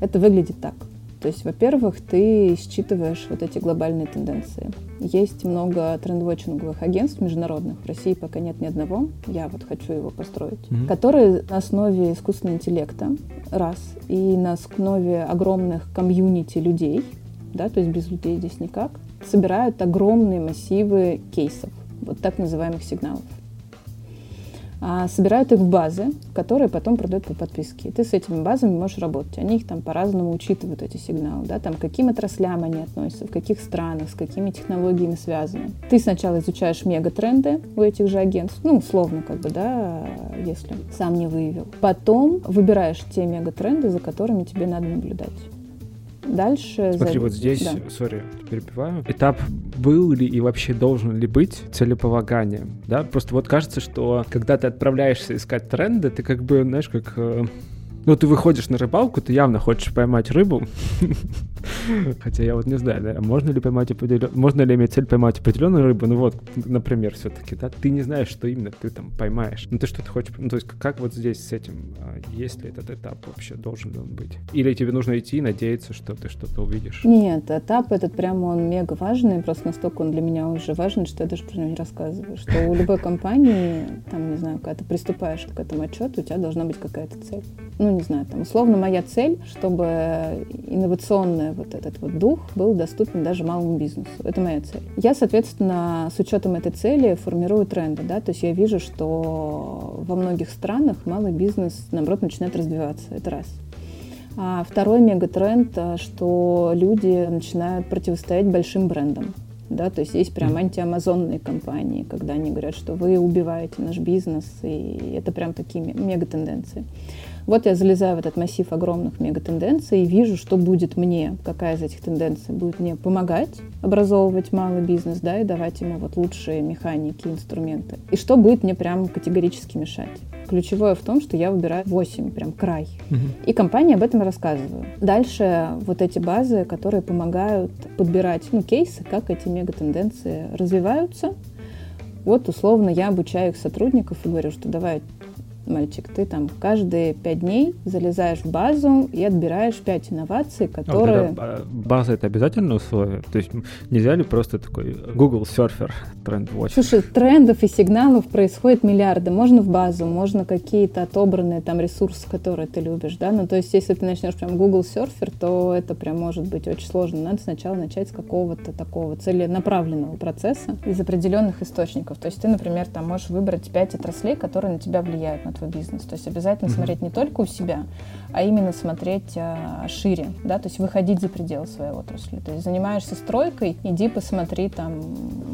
это выглядит так. То есть, во-первых, ты считываешь вот эти глобальные тенденции. Есть много трендвотчинговых агентств международных. В России пока нет ни одного. Я вот хочу его построить. Mm-hmm. Которые на основе искусственного интеллекта, раз, и на основе огромных комьюнити людей, да, то есть без людей здесь никак, собирают огромные массивы кейсов, вот так называемых сигналов. А, собирают их в базы, которые потом продают по подписке. И ты с этими базами можешь работать. Они их там по-разному учитывают, эти сигналы. Да? Там, к каким отраслям они относятся, в каких странах, с какими технологиями связаны. Ты сначала изучаешь мегатренды у этих же агентств, ну, условно, как бы, да, если сам не выявил. Потом выбираешь те мегатренды, за которыми тебе надо наблюдать. Дальше... Смотри, за... вот здесь, да. сори, перебиваю. Этап был ли и вообще должен ли быть целеполаганием, да? Просто вот кажется, что когда ты отправляешься искать тренды, ты как бы, знаешь, как э, ну, ты выходишь на рыбалку, ты явно хочешь поймать рыбу. Хотя я вот не знаю, да, можно ли поймать определенную... Можно ли иметь цель поймать определенную рыбу? Ну вот, например, все-таки, да, ты не знаешь, что именно ты там поймаешь. Ну ты что-то хочешь... Ну то есть как вот здесь с этим, а, есть ли этот этап вообще, должен ли он быть? Или тебе нужно идти и надеяться, что ты что-то увидишь? Нет, этап этот прямо он мега важный, просто настолько он для меня уже важен, что я даже про него не рассказываю. Что у любой компании, там, не знаю, когда ты приступаешь к этому отчету, у тебя должна быть какая-то цель. Ну, не знаю, там, условно, моя цель, чтобы инновационный вот этот вот дух был доступен даже малому бизнесу. Это моя цель. Я, соответственно, с учетом этой цели формирую тренды, да, то есть я вижу, что во многих странах малый бизнес, наоборот, начинает развиваться. Это раз. А второй мегатренд, что люди начинают противостоять большим брендам. Да, то есть есть прям антиамазонные компании, когда они говорят, что вы убиваете наш бизнес, и это прям такие мегатенденции. Вот я залезаю в этот массив огромных мегатенденций и вижу, что будет мне, какая из этих тенденций будет мне помогать образовывать малый бизнес, да, и давать ему вот лучшие механики, инструменты. И что будет мне прям категорически мешать. Ключевое в том, что я выбираю 8, прям край. Угу. И компании об этом рассказываю. Дальше вот эти базы, которые помогают подбирать ну, кейсы, как эти мегатенденции развиваются. Вот условно я обучаю их сотрудников и говорю, что давай мальчик, ты там каждые пять дней залезаешь в базу и отбираешь пять инноваций, которые... А вот база — это обязательное условие? То есть нельзя ли просто такой Google Surfer, тренд Watch? Слушай, трендов и сигналов происходит миллиарды. Можно в базу, можно какие-то отобранные там ресурсы, которые ты любишь, да, ну то есть если ты начнешь прям Google Surfer, то это прям может быть очень сложно. Надо сначала начать с какого-то такого целенаправленного процесса из определенных источников. То есть ты, например, там можешь выбрать пять отраслей, которые на тебя влияют, на твой бизнес. То есть обязательно mm-hmm. смотреть не только у себя, а именно смотреть а, шире, да, то есть выходить за пределы своей отрасли. То есть занимаешься стройкой, иди посмотри там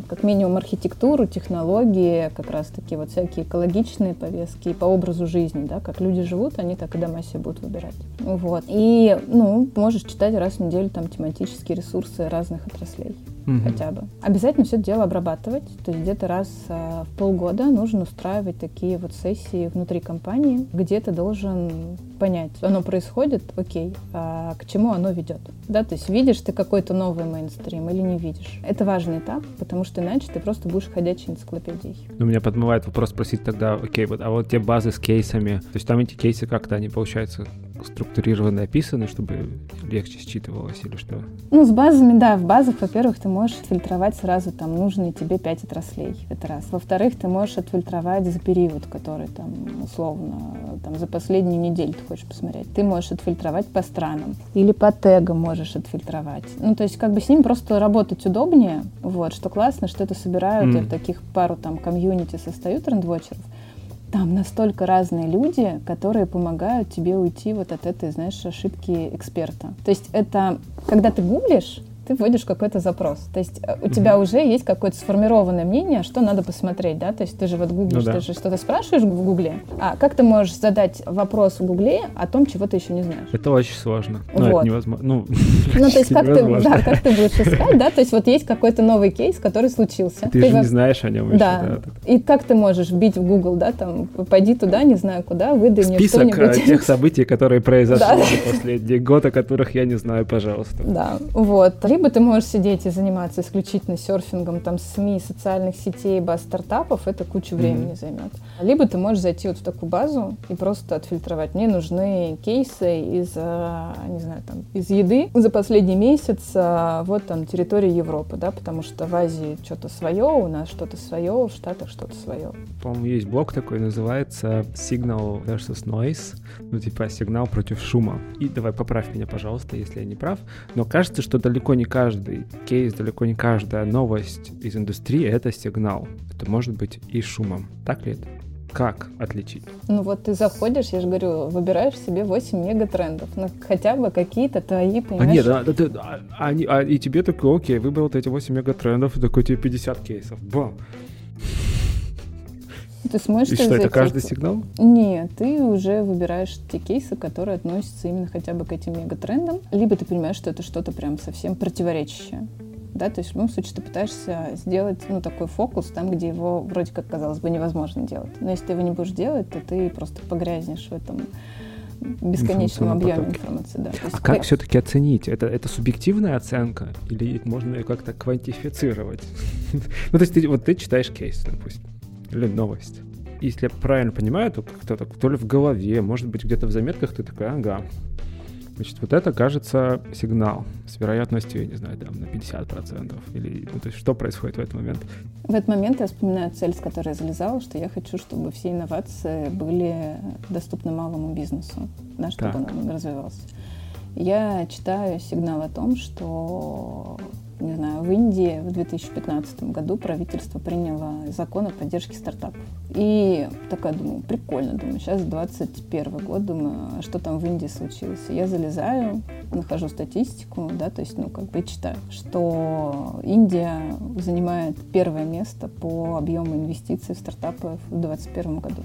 как минимум архитектуру, технологии, как раз-таки вот всякие экологичные повестки по образу жизни, да, как люди живут, они так и дома себе будут выбирать. Вот. И, ну, можешь читать раз в неделю там тематические ресурсы разных отраслей угу. хотя бы. Обязательно все это дело обрабатывать, то есть где-то раз а, в полгода нужно устраивать такие вот сессии внутри компании, где ты должен понять, оно происходит, окей, а к чему оно ведет. Да, то есть видишь ты какой-то новый мейнстрим или не видишь. Это важный этап, потому что иначе ты просто будешь ходячей энциклопедией. Ну, меня подмывает вопрос спросить тогда, окей, вот, а вот те базы с кейсами, то есть там эти кейсы как-то они, получается, структурированно описаны, чтобы легче считывалось или что? Ну, с базами, да. В базах, во-первых, ты можешь отфильтровать сразу там нужные тебе пять отраслей. Это раз. Во-вторых, ты можешь отфильтровать за период, который там условно там за последнюю неделю ты хочешь посмотреть. Ты можешь отфильтровать по странам. Или по тегам можешь отфильтровать. Ну, то есть как бы с ним просто работать удобнее. Вот, что классно, что это собирают. Mm. Я в таких пару там комьюнити состою трендвотчеров там настолько разные люди, которые помогают тебе уйти вот от этой, знаешь, ошибки эксперта. То есть это, когда ты гуглишь, ты вводишь какой-то запрос. То есть э, у тебя уже есть какое-то сформированное мнение, что надо посмотреть, да? То есть ты же вот гуглишь, ну, да. ты же что-то спрашиваешь в гугле, а как ты можешь задать вопрос в гугле о том, чего ты еще не знаешь? Это очень сложно. Но вот. это невозможно. Ну, ну то есть как ты, да, как ты будешь искать, да? То есть вот есть какой-то новый кейс, который случился. Ты, ты же в... не знаешь о нем еще. Да. да. И как ты можешь вбить в Google, да, там, пойди туда, не знаю куда, выдай мне что-нибудь. Список тех событий, которые произошли да. за последний год, о которых я не знаю, пожалуйста. Да, вот. Либо ты можешь сидеть и заниматься исключительно серфингом, там, СМИ, социальных сетей, баз стартапов, это кучу времени mm-hmm. займет. Либо ты можешь зайти вот в такую базу и просто отфильтровать. Мне нужны кейсы из, а, не знаю, там, из еды за последний месяц, а, вот там территория Европы, да, потому что в Азии что-то свое, у нас что-то свое, в Штатах что-то свое. По-моему, есть блог такой, называется Signal versus Noise, ну, типа сигнал против шума. И давай поправь меня, пожалуйста, если я не прав, но кажется, что далеко не не каждый кейс, далеко не каждая новость из индустрии — это сигнал. Это может быть и шумом. Так ли это? Как отличить? Ну вот ты заходишь, я же говорю, выбираешь себе 8 мегатрендов, ну хотя бы какие-то твои, понимаешь? А нет, а, а, а, а, а и тебе такой, окей, выбрал ты эти 8 мегатрендов, и такой тебе 50 кейсов. Бам! Ты смотришь, И что, это каждый сигнал? Нет, ты уже выбираешь те кейсы, которые относятся именно хотя бы к этим мегатрендам. Либо ты понимаешь, что это что-то прям совсем противоречащее. Да, то есть в любом случае ты пытаешься сделать ну, такой фокус там, где его вроде как, казалось бы, невозможно делать. Но если ты его не будешь делать, то ты просто погрязнешь в этом бесконечном объеме информации. Да. а как, как все-таки оценить? Это, это субъективная оценка или можно ее как-то квантифицировать? ну, то есть ты, вот ты читаешь кейс, допустим или новость. Если я правильно понимаю, то как-то то ли в голове, может быть, где-то в заметках ты такая, ага. Значит, вот это, кажется, сигнал с вероятностью, я не знаю, там, на 50%. Или, ну, то есть что происходит в этот момент? В этот момент я вспоминаю цель, с которой я залезала, что я хочу, чтобы все инновации были доступны малому бизнесу, да, чтобы так. он развивался. Я читаю сигнал о том, что не знаю, в Индии в 2015 году правительство приняло закон о поддержке стартапов. И такая думаю, прикольно, думаю, сейчас 21 год, думаю, а что там в Индии случилось? Я залезаю, нахожу статистику, да, то есть, ну, как бы читаю, что Индия занимает первое место по объему инвестиций в стартапы в 2021 году.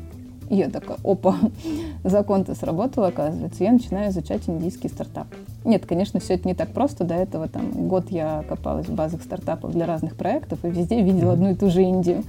И я такая, опа, закон-то сработал, оказывается. Я начинаю изучать индийский стартап. Нет, конечно, все это не так просто. До этого там год я копалась в базах стартапов для разных проектов и везде видела одну и ту же Индию.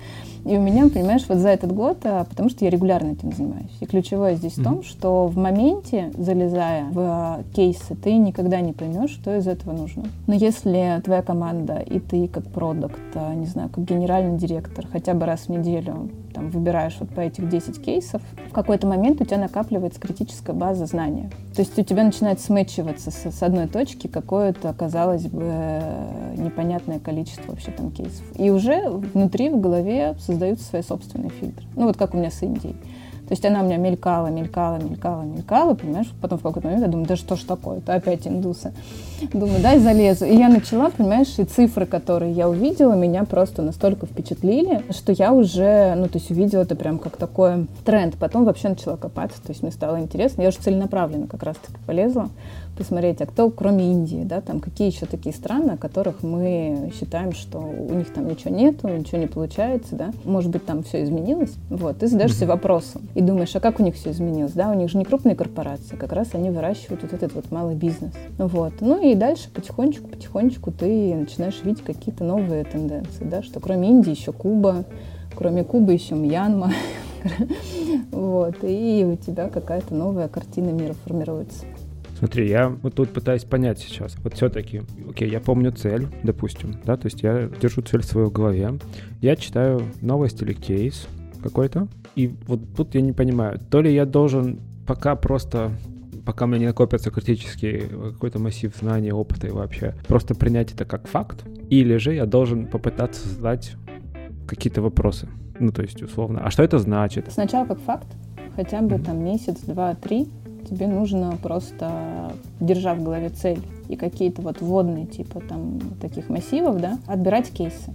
И у меня, понимаешь, вот за этот год, а, потому что я регулярно этим занимаюсь. И ключевое здесь mm-hmm. в том, что в моменте, залезая в а, кейсы, ты никогда не поймешь, что из этого нужно. Но если твоя команда и ты как продукт, а, не знаю, как генеральный директор, хотя бы раз в неделю там, выбираешь вот по этих 10 кейсов, в какой-то момент у тебя накапливается критическая база знания. То есть у тебя начинает смычиваться с, с одной точки какое-то, казалось бы, непонятное количество вообще там кейсов. И уже внутри в голове создаются свои собственные фильтры. Ну вот как у меня с Индией. То есть она у меня мелькала, мелькала, мелькала, мелькала, понимаешь? Потом в какой-то момент я думаю, да что ж такое, это опять индусы. Думаю, дай залезу. И я начала, понимаешь, и цифры, которые я увидела, меня просто настолько впечатлили, что я уже, ну, то есть увидела это прям как такой тренд. Потом вообще начала копаться, то есть мне стало интересно. Я уже целенаправленно как раз-таки полезла посмотреть, а кто, кроме Индии, да, там какие еще такие страны, о которых мы считаем, что у них там ничего нету, ничего не получается, да, может быть, там все изменилось, вот, ты задаешься mm-hmm. вопросом и думаешь, а как у них все изменилось, да, у них же не крупные корпорации, как раз они выращивают вот этот вот малый бизнес, вот, ну и дальше потихонечку, потихонечку ты начинаешь видеть какие-то новые тенденции, да, что кроме Индии еще Куба, кроме Кубы еще Мьянма, вот, и у тебя какая-то новая картина мира формируется. Смотри, я вот тут пытаюсь понять сейчас. Вот все-таки, окей, я помню цель, допустим, да, то есть я держу цель в своей голове. Я читаю новость или кейс какой-то, и вот тут я не понимаю, то ли я должен пока просто пока у меня не накопится критический какой-то массив знаний, опыта и вообще, просто принять это как факт, или же я должен попытаться задать какие-то вопросы. Ну, то есть, условно, а что это значит? Сначала как факт, хотя бы там месяц, два, три, тебе нужно просто, держа в голове цель и какие-то вот вводные типа там таких массивов, да, отбирать кейсы.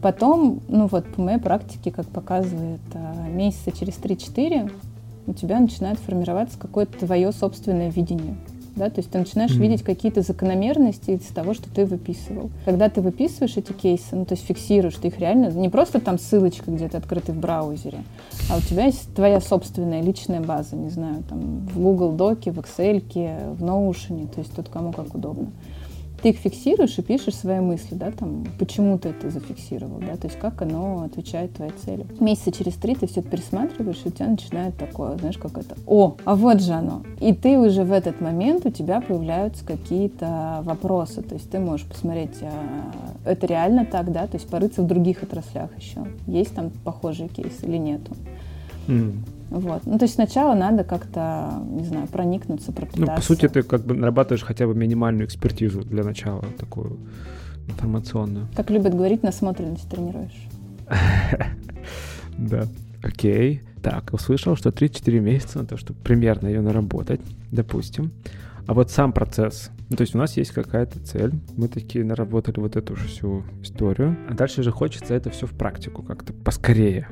Потом, ну вот по моей практике, как показывает, а, месяца через 3-4 у тебя начинает формироваться какое-то твое собственное видение да, то есть ты начинаешь mm-hmm. видеть какие-то закономерности из того, что ты выписывал. Когда ты выписываешь эти кейсы, ну, то есть фиксируешь, ты их реально, не просто там ссылочка где-то открытая в браузере, а у тебя есть твоя собственная личная база, не знаю, там в Google Доке, в Excel, в Notion, то есть тут кому как удобно ты их фиксируешь и пишешь свои мысли, да, там, почему ты это зафиксировал, да, то есть как оно отвечает твоей цели. Месяца через три ты все это пересматриваешь, и у тебя начинает такое, знаешь, как это, о, а вот же оно. И ты уже в этот момент, у тебя появляются какие-то вопросы, то есть ты можешь посмотреть, а, это реально так, да, то есть порыться в других отраслях еще. Есть там похожие кейсы или нету. Mm. Вот. Ну, то есть сначала надо как-то, не знаю, проникнуться, пропитаться. Ну, по сути, ты как бы нарабатываешь хотя бы минимальную экспертизу для начала, такую информационную. Как любят говорить, насмотренность тренируешь. Да. Окей. Так, услышал, что 3-4 месяца на то, чтобы примерно ее наработать, допустим. А вот сам процесс, ну, то есть у нас есть какая-то цель, мы такие наработали вот эту же всю историю, а дальше же хочется это все в практику как-то поскорее.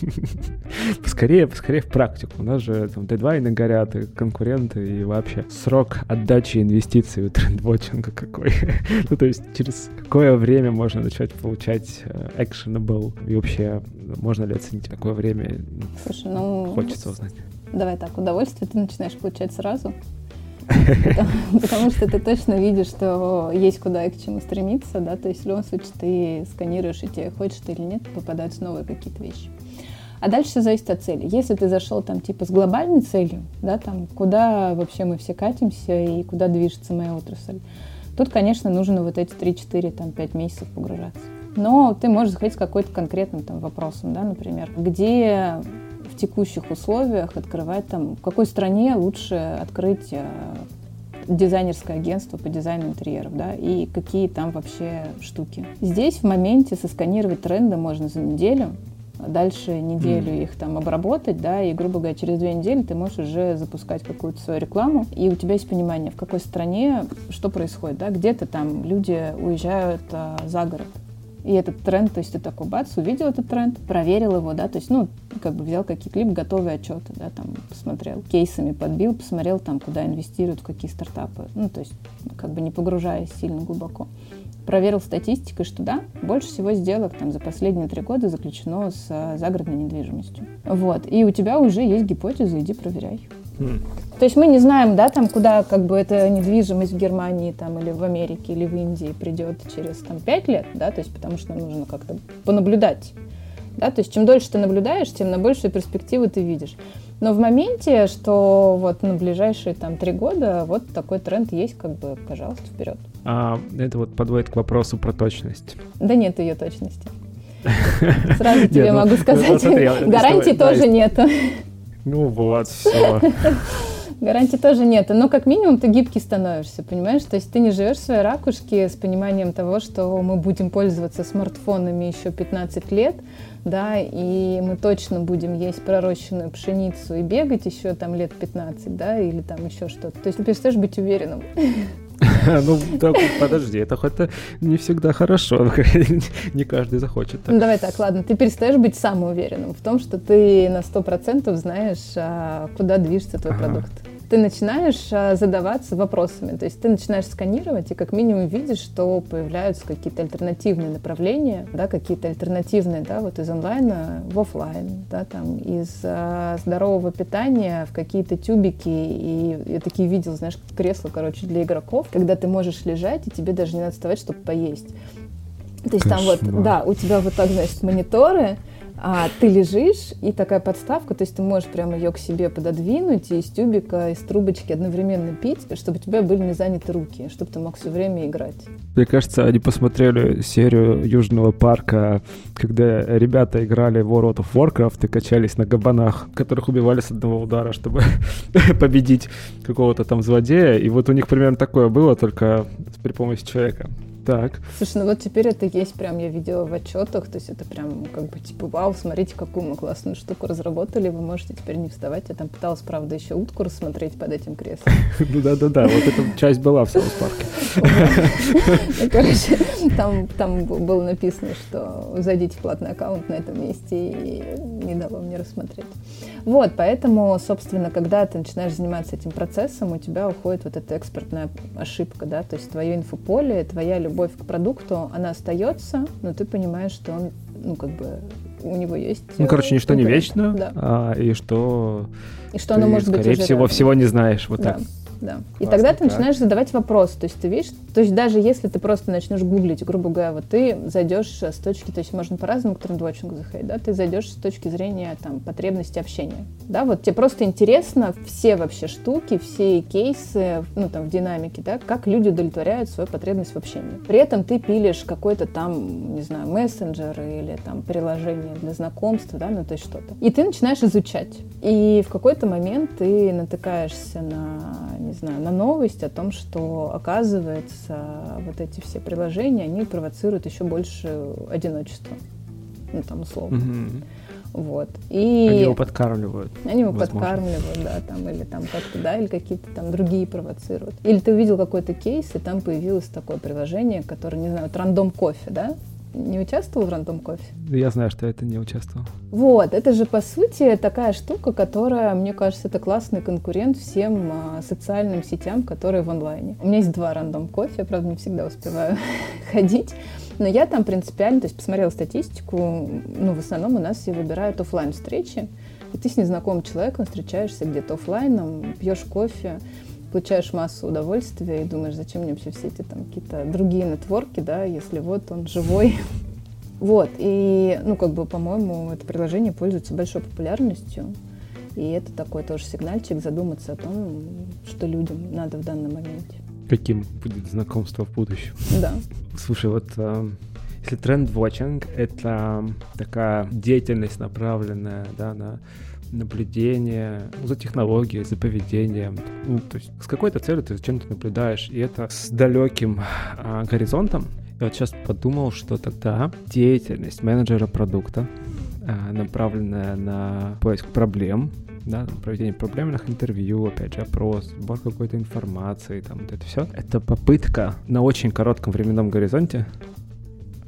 Поскорее, поскорее в практику. У нас же там дедлайны горят, и конкуренты, и вообще срок отдачи инвестиций у трендвотчинга какой. ну, то есть через какое время можно начать получать э, actionable, и вообще можно ли оценить какое время? Слушай, ну... Хочется узнать. Давай так, удовольствие ты начинаешь получать сразу, Потому что ты точно видишь, что есть куда и к чему стремиться, да, то есть в любом случае ты сканируешь, и тебе хочешь ты или нет, попадаются новые какие-то вещи. А дальше зависит от цели. Если ты зашел там типа с глобальной целью, да, там, куда вообще мы все катимся и куда движется моя отрасль, тут, конечно, нужно вот эти 3-4, там, 5 месяцев погружаться. Но ты можешь заходить с какой-то конкретным там вопросом, да, например, где в текущих условиях открывать там, в какой стране лучше открыть э, дизайнерское агентство по дизайну интерьеров, да, и какие там вообще штуки. Здесь в моменте сосканировать тренды можно за неделю, дальше неделю mm. их там обработать, да, и, грубо говоря, через две недели ты можешь уже запускать какую-то свою рекламу, и у тебя есть понимание, в какой стране что происходит, да, где-то там люди уезжают а, за город, и этот тренд, то есть ты такой бац, увидел этот тренд, проверил его, да, то есть, ну, как бы взял какие-то либо готовые отчеты, да, там, посмотрел, кейсами подбил, посмотрел там, куда инвестируют, в какие стартапы, ну, то есть, как бы не погружаясь сильно глубоко. Проверил статистикой, что да, больше всего сделок там за последние три года заключено с а, загородной недвижимостью. Вот, и у тебя уже есть гипотеза, иди проверяй. Mm. То есть мы не знаем, да, там, куда как бы эта недвижимость в Германии там, или в Америке, или в Индии придет через там, 5 лет, да, то есть потому что нам нужно как-то понаблюдать. Да, то есть чем дольше ты наблюдаешь, тем на большую перспективу ты видишь. Но в моменте, что вот на ближайшие там три года вот такой тренд есть, как бы, пожалуйста, вперед. А это вот подводит к вопросу про точность. Да нет ее точности. Сразу тебе могу сказать, гарантий тоже нету. Ну вот, все. Гарантий тоже нет. Но как минимум ты гибкий становишься, понимаешь? То есть ты не живешь в своей ракушке с пониманием того, что мы будем пользоваться смартфонами еще 15 лет, да, и мы точно будем есть пророщенную пшеницу и бегать еще там лет 15, да, или там еще что-то. То есть ты перестаешь быть уверенным. Ну, так, подожди, это хоть не всегда хорошо. Не каждый захочет. Ну, давай так, ладно. Ты перестаешь быть самоуверенным в том, что ты на сто процентов знаешь, а, куда движется твой продукт ты начинаешь а, задаваться вопросами. То есть ты начинаешь сканировать и как минимум видишь, что появляются какие-то альтернативные направления, да, какие-то альтернативные, да, вот из онлайна в офлайн, да, там, из а, здорового питания в какие-то тюбики. И я такие видел, знаешь, кресла, короче, для игроков, когда ты можешь лежать, и тебе даже не надо вставать, чтобы поесть. То есть Кошмар. там вот, да, у тебя вот так, значит, мониторы, а ты лежишь, и такая подставка, то есть ты можешь прямо ее к себе пододвинуть и из тюбика, из трубочки одновременно пить, чтобы у тебя были не заняты руки, чтобы ты мог все время играть. Мне кажется, они посмотрели серию Южного парка, когда ребята играли в World of Warcraft и качались на габанах, которых убивали с одного удара, чтобы победить какого-то там злодея. И вот у них примерно такое было, только при помощи человека. Так. Слушай, ну вот теперь это есть прям, я видела в отчетах, то есть это прям как бы типа, вау, смотрите, какую мы классную штуку разработали, вы можете теперь не вставать. Я там пыталась, правда, еще утку рассмотреть под этим креслом. Ну да-да-да, вот эта часть была в Саус Парке. Ну, короче, там, там было написано, что зайдите в платный аккаунт на этом месте, и не дало мне рассмотреть. Вот, поэтому, собственно, когда ты начинаешь заниматься этим процессом, у тебя уходит вот эта экспертная ошибка, да, то есть твое инфополе, твоя любовь к продукту, она остается, но ты понимаешь, что он, ну, как бы, у него есть... Ну, короче, ничто не вечно, да. а, и что... И что оно может скорее быть скорее всего, рядом. всего не знаешь, вот да. так да. И тогда ты так. начинаешь задавать вопросы. То есть ты видишь, то есть даже если ты просто начнешь гуглить, грубо говоря, вот ты зайдешь с точки, то есть можно по-разному к трендвотчингу заходить, да, ты зайдешь с точки зрения там потребности общения. Да, вот тебе просто интересно все вообще штуки, все кейсы, ну там в динамике, да, как люди удовлетворяют свою потребность в общении. При этом ты пилишь какой-то там, не знаю, мессенджер или там приложение для знакомства, да, ну то есть что-то. И ты начинаешь изучать. И в какой-то момент ты натыкаешься на, не знаю, на новость о том, что, оказывается, вот эти все приложения, они провоцируют еще больше одиночества. Ну, там, условно. Mm-hmm. Вот. И они его подкармливают. Они его возможно. подкармливают, да, там, или там как-то, да, или какие-то там другие провоцируют. Или ты увидел какой-то кейс, и там появилось такое приложение, которое, не знаю, вот рандом кофе, да? Не участвовал в рандом кофе? Я знаю, что это не участвовал. Вот, это же по сути такая штука, которая, мне кажется, это классный конкурент всем а, социальным сетям, которые в онлайне. У меня есть два рандом кофе, я, правда, не всегда успеваю ходить. Но я там принципиально, то есть посмотрела статистику, ну, в основном у нас все выбирают офлайн встречи, и ты с незнакомым человеком встречаешься где-то офлайном, пьешь кофе, получаешь массу удовольствия и думаешь, зачем мне вообще все эти там какие-то другие нетворки, да, если вот он живой. Вот, и, ну, как бы, по-моему, это приложение пользуется большой популярностью. И это такой тоже сигнальчик задуматься о том, что людям надо в данном моменте каким будет знакомство в будущем. Да. Слушай, вот э, если тренд-вотчинг — это такая деятельность, направленная да, на наблюдение за технологией, за поведением. Ну, то есть с какой-то целью ты зачем-то наблюдаешь, и это с далеким а, горизонтом. Я вот сейчас подумал, что тогда деятельность менеджера продукта, а, направленная на поиск проблем, да, проведение проблемных интервью, опять же, опрос, сбор какой-то информации, там вот это все. Это попытка на очень коротком временном горизонте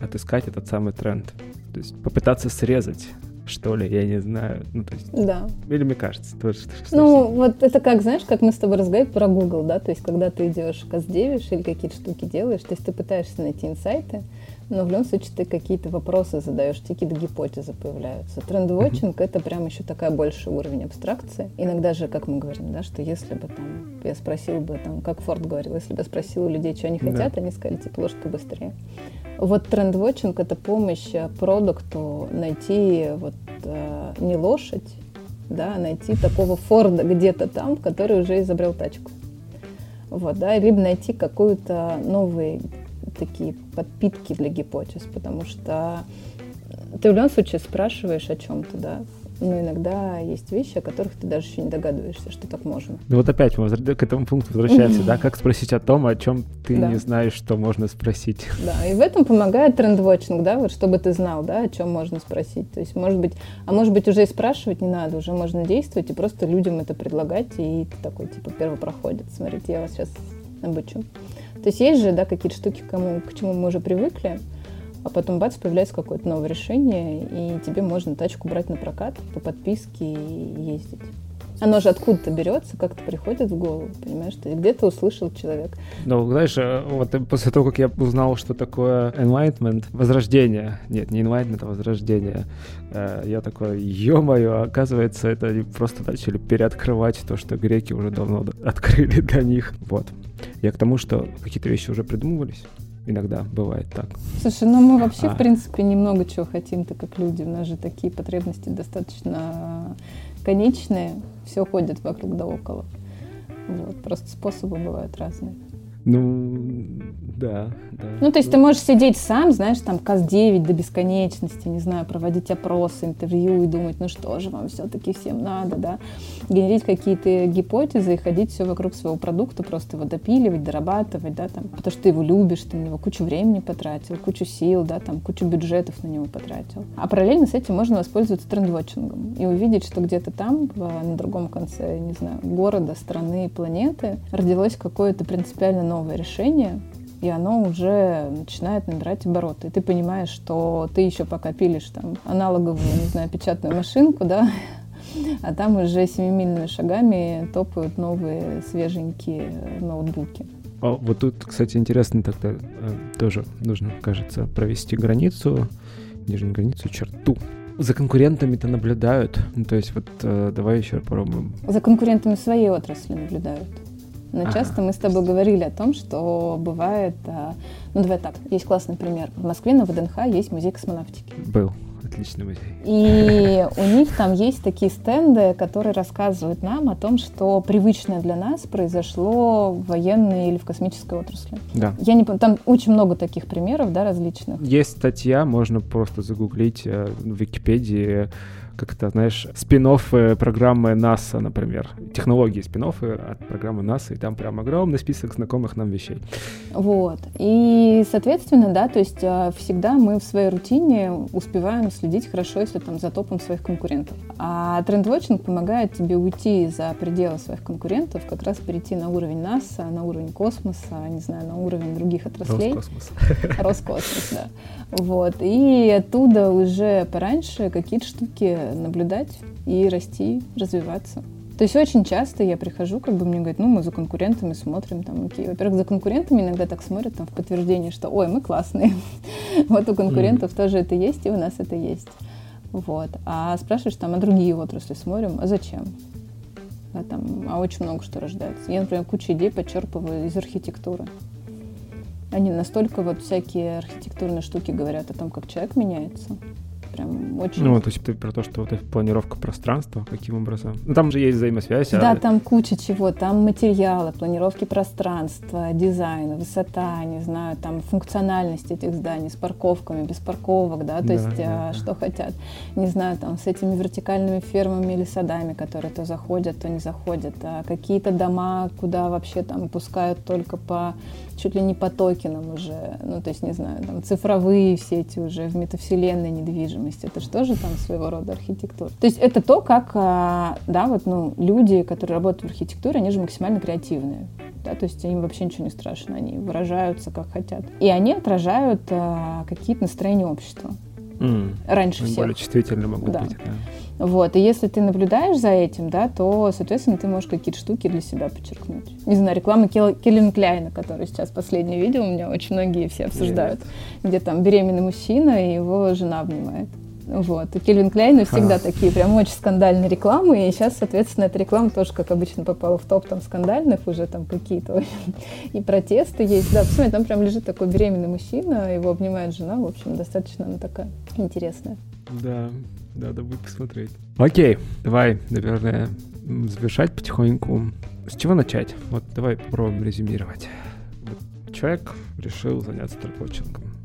отыскать этот самый тренд. То есть попытаться срезать что ли, я не знаю. Ну, то есть, да. Или мне кажется, тоже. Что, ну, вот это как, знаешь, как мы с тобой разговаривали про Google, да, то есть когда ты идешь каздевишь или какие-то штуки делаешь, то есть ты пытаешься найти инсайты, но в любом случае ты какие-то вопросы задаешь, какие-то гипотезы появляются. Тренд-вотчинг это прям еще такая больший уровень абстракции. Иногда же, как мы говорим, да, что если бы там я спросил бы, там, как Форд говорил, если бы я спросил у людей, что они хотят, да. они сказали, типа, ложка быстрее. Вот тренд-вотчинг это помощь продукту найти вот э, не лошадь, да, а найти такого Форда где-то там, который уже изобрел тачку. Вот, да, либо найти какую-то новый такие подпитки для гипотез, потому что ты в любом случае спрашиваешь о чем-то, да, но иногда есть вещи, о которых ты даже еще не догадываешься, что так можно. Ну вот опять мы к этому пункту возвращаемся, да, как спросить о том, о чем ты да. не знаешь, что можно спросить. Да, и в этом помогает тренд-вотчинг, да, вот чтобы ты знал, да, о чем можно спросить. То есть, может быть, а может быть, уже и спрашивать не надо, уже можно действовать и просто людям это предлагать, и ты такой, типа, первопроходец, смотрите, я вас сейчас обучу. То есть есть же, да, какие-то штуки, кому, к чему мы уже привыкли, а потом бац, появляется какое-то новое решение, и тебе можно тачку брать на прокат по подписке и ездить. Оно же откуда-то берется, как-то приходит в голову, понимаешь? Ты где-то услышал человек. Ну, знаешь, э, вот после того, как я узнал, что такое enlightenment, возрождение, нет, не enlightenment, а возрождение, э, я такой, ё-моё, оказывается, это они просто начали переоткрывать то, что греки уже давно открыли для них. Вот. Я к тому, что какие-то вещи уже придумывались. Иногда бывает так. Слушай, ну мы вообще, а. в принципе, немного чего хотим-то как люди. У нас же такие потребности достаточно конечные. Все ходит вокруг да около. Вот. Просто способы бывают разные. Ну, да, да. Ну, то есть ты можешь сидеть сам, знаешь, там, КАС-9 до бесконечности, не знаю, проводить опросы, интервью и думать, ну что же вам все-таки всем надо, да, генерить какие-то гипотезы и ходить все вокруг своего продукта, просто его допиливать, дорабатывать, да, там, потому что ты его любишь, ты на него кучу времени потратил, кучу сил, да, там, кучу бюджетов на него потратил. А параллельно с этим можно воспользоваться трендвотчингом и увидеть, что где-то там, на другом конце, не знаю, города, страны, планеты родилось какое-то принципиально новое новое решение, и оно уже начинает набирать обороты. И ты понимаешь, что ты еще пока пилишь там аналоговую, не знаю, печатную машинку, да, а там уже семимильными шагами топают новые свеженькие ноутбуки. А вот тут, кстати, интересно тогда э, тоже нужно, кажется, провести границу, нижнюю границу, черту. За конкурентами-то наблюдают. Ну, то есть вот э, давай еще попробуем. За конкурентами своей отрасли наблюдают. Но ага. часто мы с тобой говорили о том, что бывает... А, ну, давай так, есть классный пример. В Москве на ВДНХ есть музей космонавтики. Был. Отличный музей. И у них там есть такие стенды, которые рассказывают нам о том, что привычное для нас произошло в военной или в космической отрасли. Да. Я не там очень много таких примеров, да, различных. Есть статья, можно просто загуглить э, в Википедии как это, знаешь, спин программы НАСА, например. Технологии спин от программы НАСА, и там прям огромный список знакомых нам вещей. Вот. И, соответственно, да, то есть а, всегда мы в своей рутине успеваем следить хорошо, если там за топом своих конкурентов. А трендвотчинг помогает тебе уйти за пределы своих конкурентов, как раз перейти на уровень НАСА, на уровень космоса, не знаю, на уровень других отраслей. Роскосмос. Роскосмос, да. Вот. И оттуда уже пораньше какие-то штуки наблюдать и расти, развиваться. То есть очень часто я прихожу, как бы мне говорят, ну, мы за конкурентами смотрим, там, окей. Во-первых, за конкурентами иногда так смотрят, там, в подтверждение, что, ой, мы классные. вот у конкурентов тоже это есть, и у нас это есть. Вот. А спрашиваешь там, а другие отрасли смотрим, а зачем? А, там, а очень много что рождается. Я, например, кучу идей подчерпываю из архитектуры. Они настолько вот всякие архитектурные штуки говорят о том, как человек меняется прям очень... Ну, то есть ты про то, что вот эта планировка пространства, каким образом? Ну, там же есть взаимосвязь. Да, а... там куча чего, там материалы, планировки пространства, дизайн, высота, не знаю, там функциональность этих зданий с парковками, без парковок, да, то да, есть да, а, да. что хотят. Не знаю, там с этими вертикальными фермами или садами, которые то заходят, то не заходят. А какие-то дома, куда вообще там пускают только по чуть ли не по токенам уже, ну, то есть, не знаю, там цифровые все эти уже в метавселенной недвижимости, это же тоже там своего рода архитектура. То есть это то, как, а, да, вот, ну, люди, которые работают в архитектуре, они же максимально креативные, да, то есть им вообще ничего не страшно, они выражаются как хотят. И они отражают а, какие-то настроения общества. Mm. Раньше всех. Более чувствительны могут да. быть, да. Вот, и если ты наблюдаешь за этим, да, то, соответственно, ты можешь какие-то штуки для себя подчеркнуть. Не знаю, реклама Келлин Кляйна, которую сейчас последнее видео у меня очень многие все обсуждают, yeah. где там беременный мужчина и его жена обнимает. Вот. У Кельвин Кляйна всегда такие прям очень скандальные рекламы, и сейчас, соответственно, эта реклама тоже, как обычно, попала в топ там скандальных уже там какие-то и протесты есть. Да, посмотри, там прям лежит такой беременный мужчина, его обнимает жена, в общем, достаточно она такая интересная. Да, надо будет посмотреть. Окей, давай, наверное, завершать потихоньку. С чего начать? Вот давай попробуем резюмировать. Человек решил заняться треквотчингом.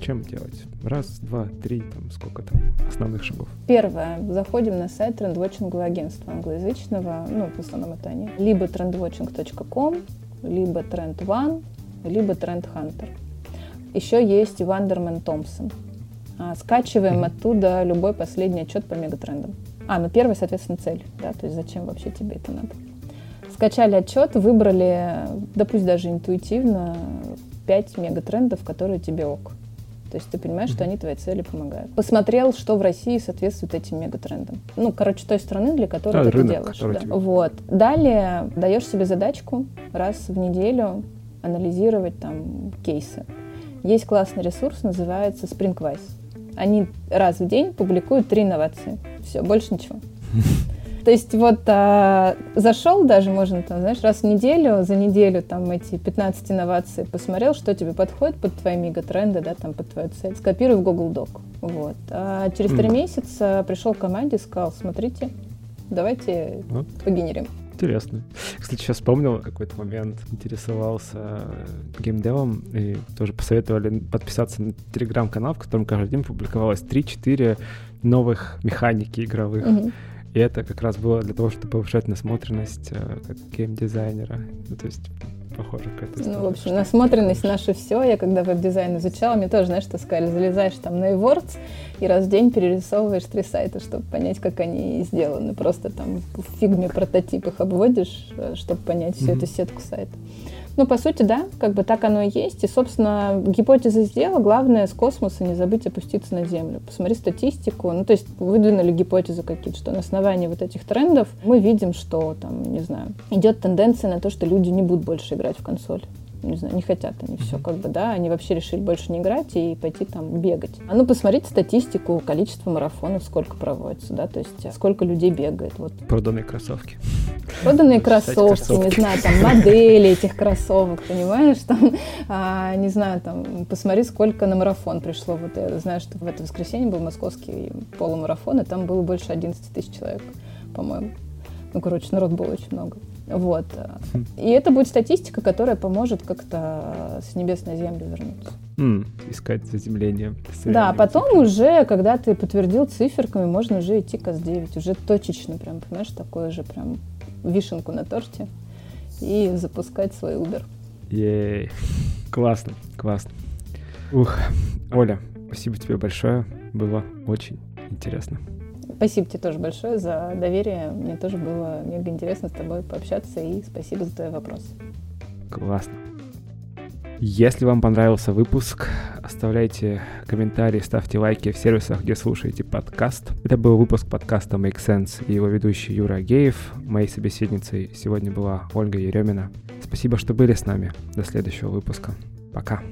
Чем делать? Раз, два, три, там сколько там основных шагов? Первое. Заходим на сайт трендвотчингового агентства англоязычного, ну, в основном это они. Либо trendwatching.com, либо Trend One, либо Trend Hunter. Еще есть Вандермен Томпсон. А, скачиваем оттуда любой последний отчет по мегатрендам. А, ну первая, соответственно, цель, да, то есть зачем вообще тебе это надо. Скачали отчет, выбрали, да пусть даже интуитивно, 5 мегатрендов, которые тебе ок. То есть ты понимаешь, что они твоей цели помогают. Посмотрел, что в России соответствует этим мегатрендам. Ну, короче, той страны, для которой да, ты рынок, это делаешь. Да. Тебе... Вот. Далее даешь себе задачку раз в неделю анализировать там кейсы. Есть классный ресурс, называется Springwise. Они раз в день публикуют три инновации. Все, больше ничего. То есть вот а, зашел даже, можно там, знаешь, раз в неделю, за неделю там эти 15 инноваций посмотрел, что тебе подходит под твои мегатренды, да, там под твою цель. Скопируй в Google Doc. Вот. А через три месяца пришел к команде сказал, смотрите, давайте вот. погенерим. Интересно. Кстати, сейчас вспомнил какой-то момент, интересовался геймдевом, и тоже посоветовали подписаться на телеграм-канал, в котором каждый день публиковалось 3-4 новых механики игровых. Угу. И это как раз было для того, чтобы повышать насмотренность э, как геймдизайнера. Ну, то есть похоже какая-то Ну, в общем, насмотренность наше все. Я когда веб-дизайн изучала, мне тоже, знаешь, что сказали, залезаешь там на eWords и раз в день перерисовываешь три сайта, чтобы понять, как они сделаны. Просто там в фигме прототип их обводишь, э, чтобы понять всю mm-hmm. эту сетку сайтов. Ну, по сути, да, как бы так оно и есть. И, собственно, гипотеза сделала. Главное с космоса не забыть опуститься на Землю. Посмотри статистику. Ну, то есть выдвинули гипотезы какие-то, что на основании вот этих трендов мы видим, что там, не знаю, идет тенденция на то, что люди не будут больше играть в консоль не знаю, не хотят они все, как бы, да, они вообще решили больше не играть и пойти там бегать. А ну, посмотрите статистику, количество марафонов, сколько проводится, да, то есть сколько людей бегает. Вот. Проданные кроссовки. Проданные кроссовки, не знаю, там, модели этих кроссовок, понимаешь, там, а, не знаю, там, посмотри, сколько на марафон пришло. Вот я знаю, что в это воскресенье был московский полумарафон, и там было больше 11 тысяч человек, по-моему. Ну, короче, народ было очень много. Вот. И это будет статистика, которая поможет как-то с небес на землю вернуться. Mm, искать заземление. Да, потом уже, когда ты подтвердил циферками, можно уже идти к АС-9. Уже точечно прям, понимаешь, такое же прям вишенку на торте и запускать свой Uber. Ей, классно, классно. Ух, Оля, спасибо тебе большое, было очень интересно. Спасибо тебе тоже большое за доверие. Мне тоже было мега интересно с тобой пообщаться, и спасибо за твои вопросы. Классно. Если вам понравился выпуск, оставляйте комментарии, ставьте лайки в сервисах, где слушаете подкаст. Это был выпуск подкаста Make Sense и его ведущий Юра Агеев. Моей собеседницей сегодня была Ольга Еремина. Спасибо, что были с нами. До следующего выпуска. Пока.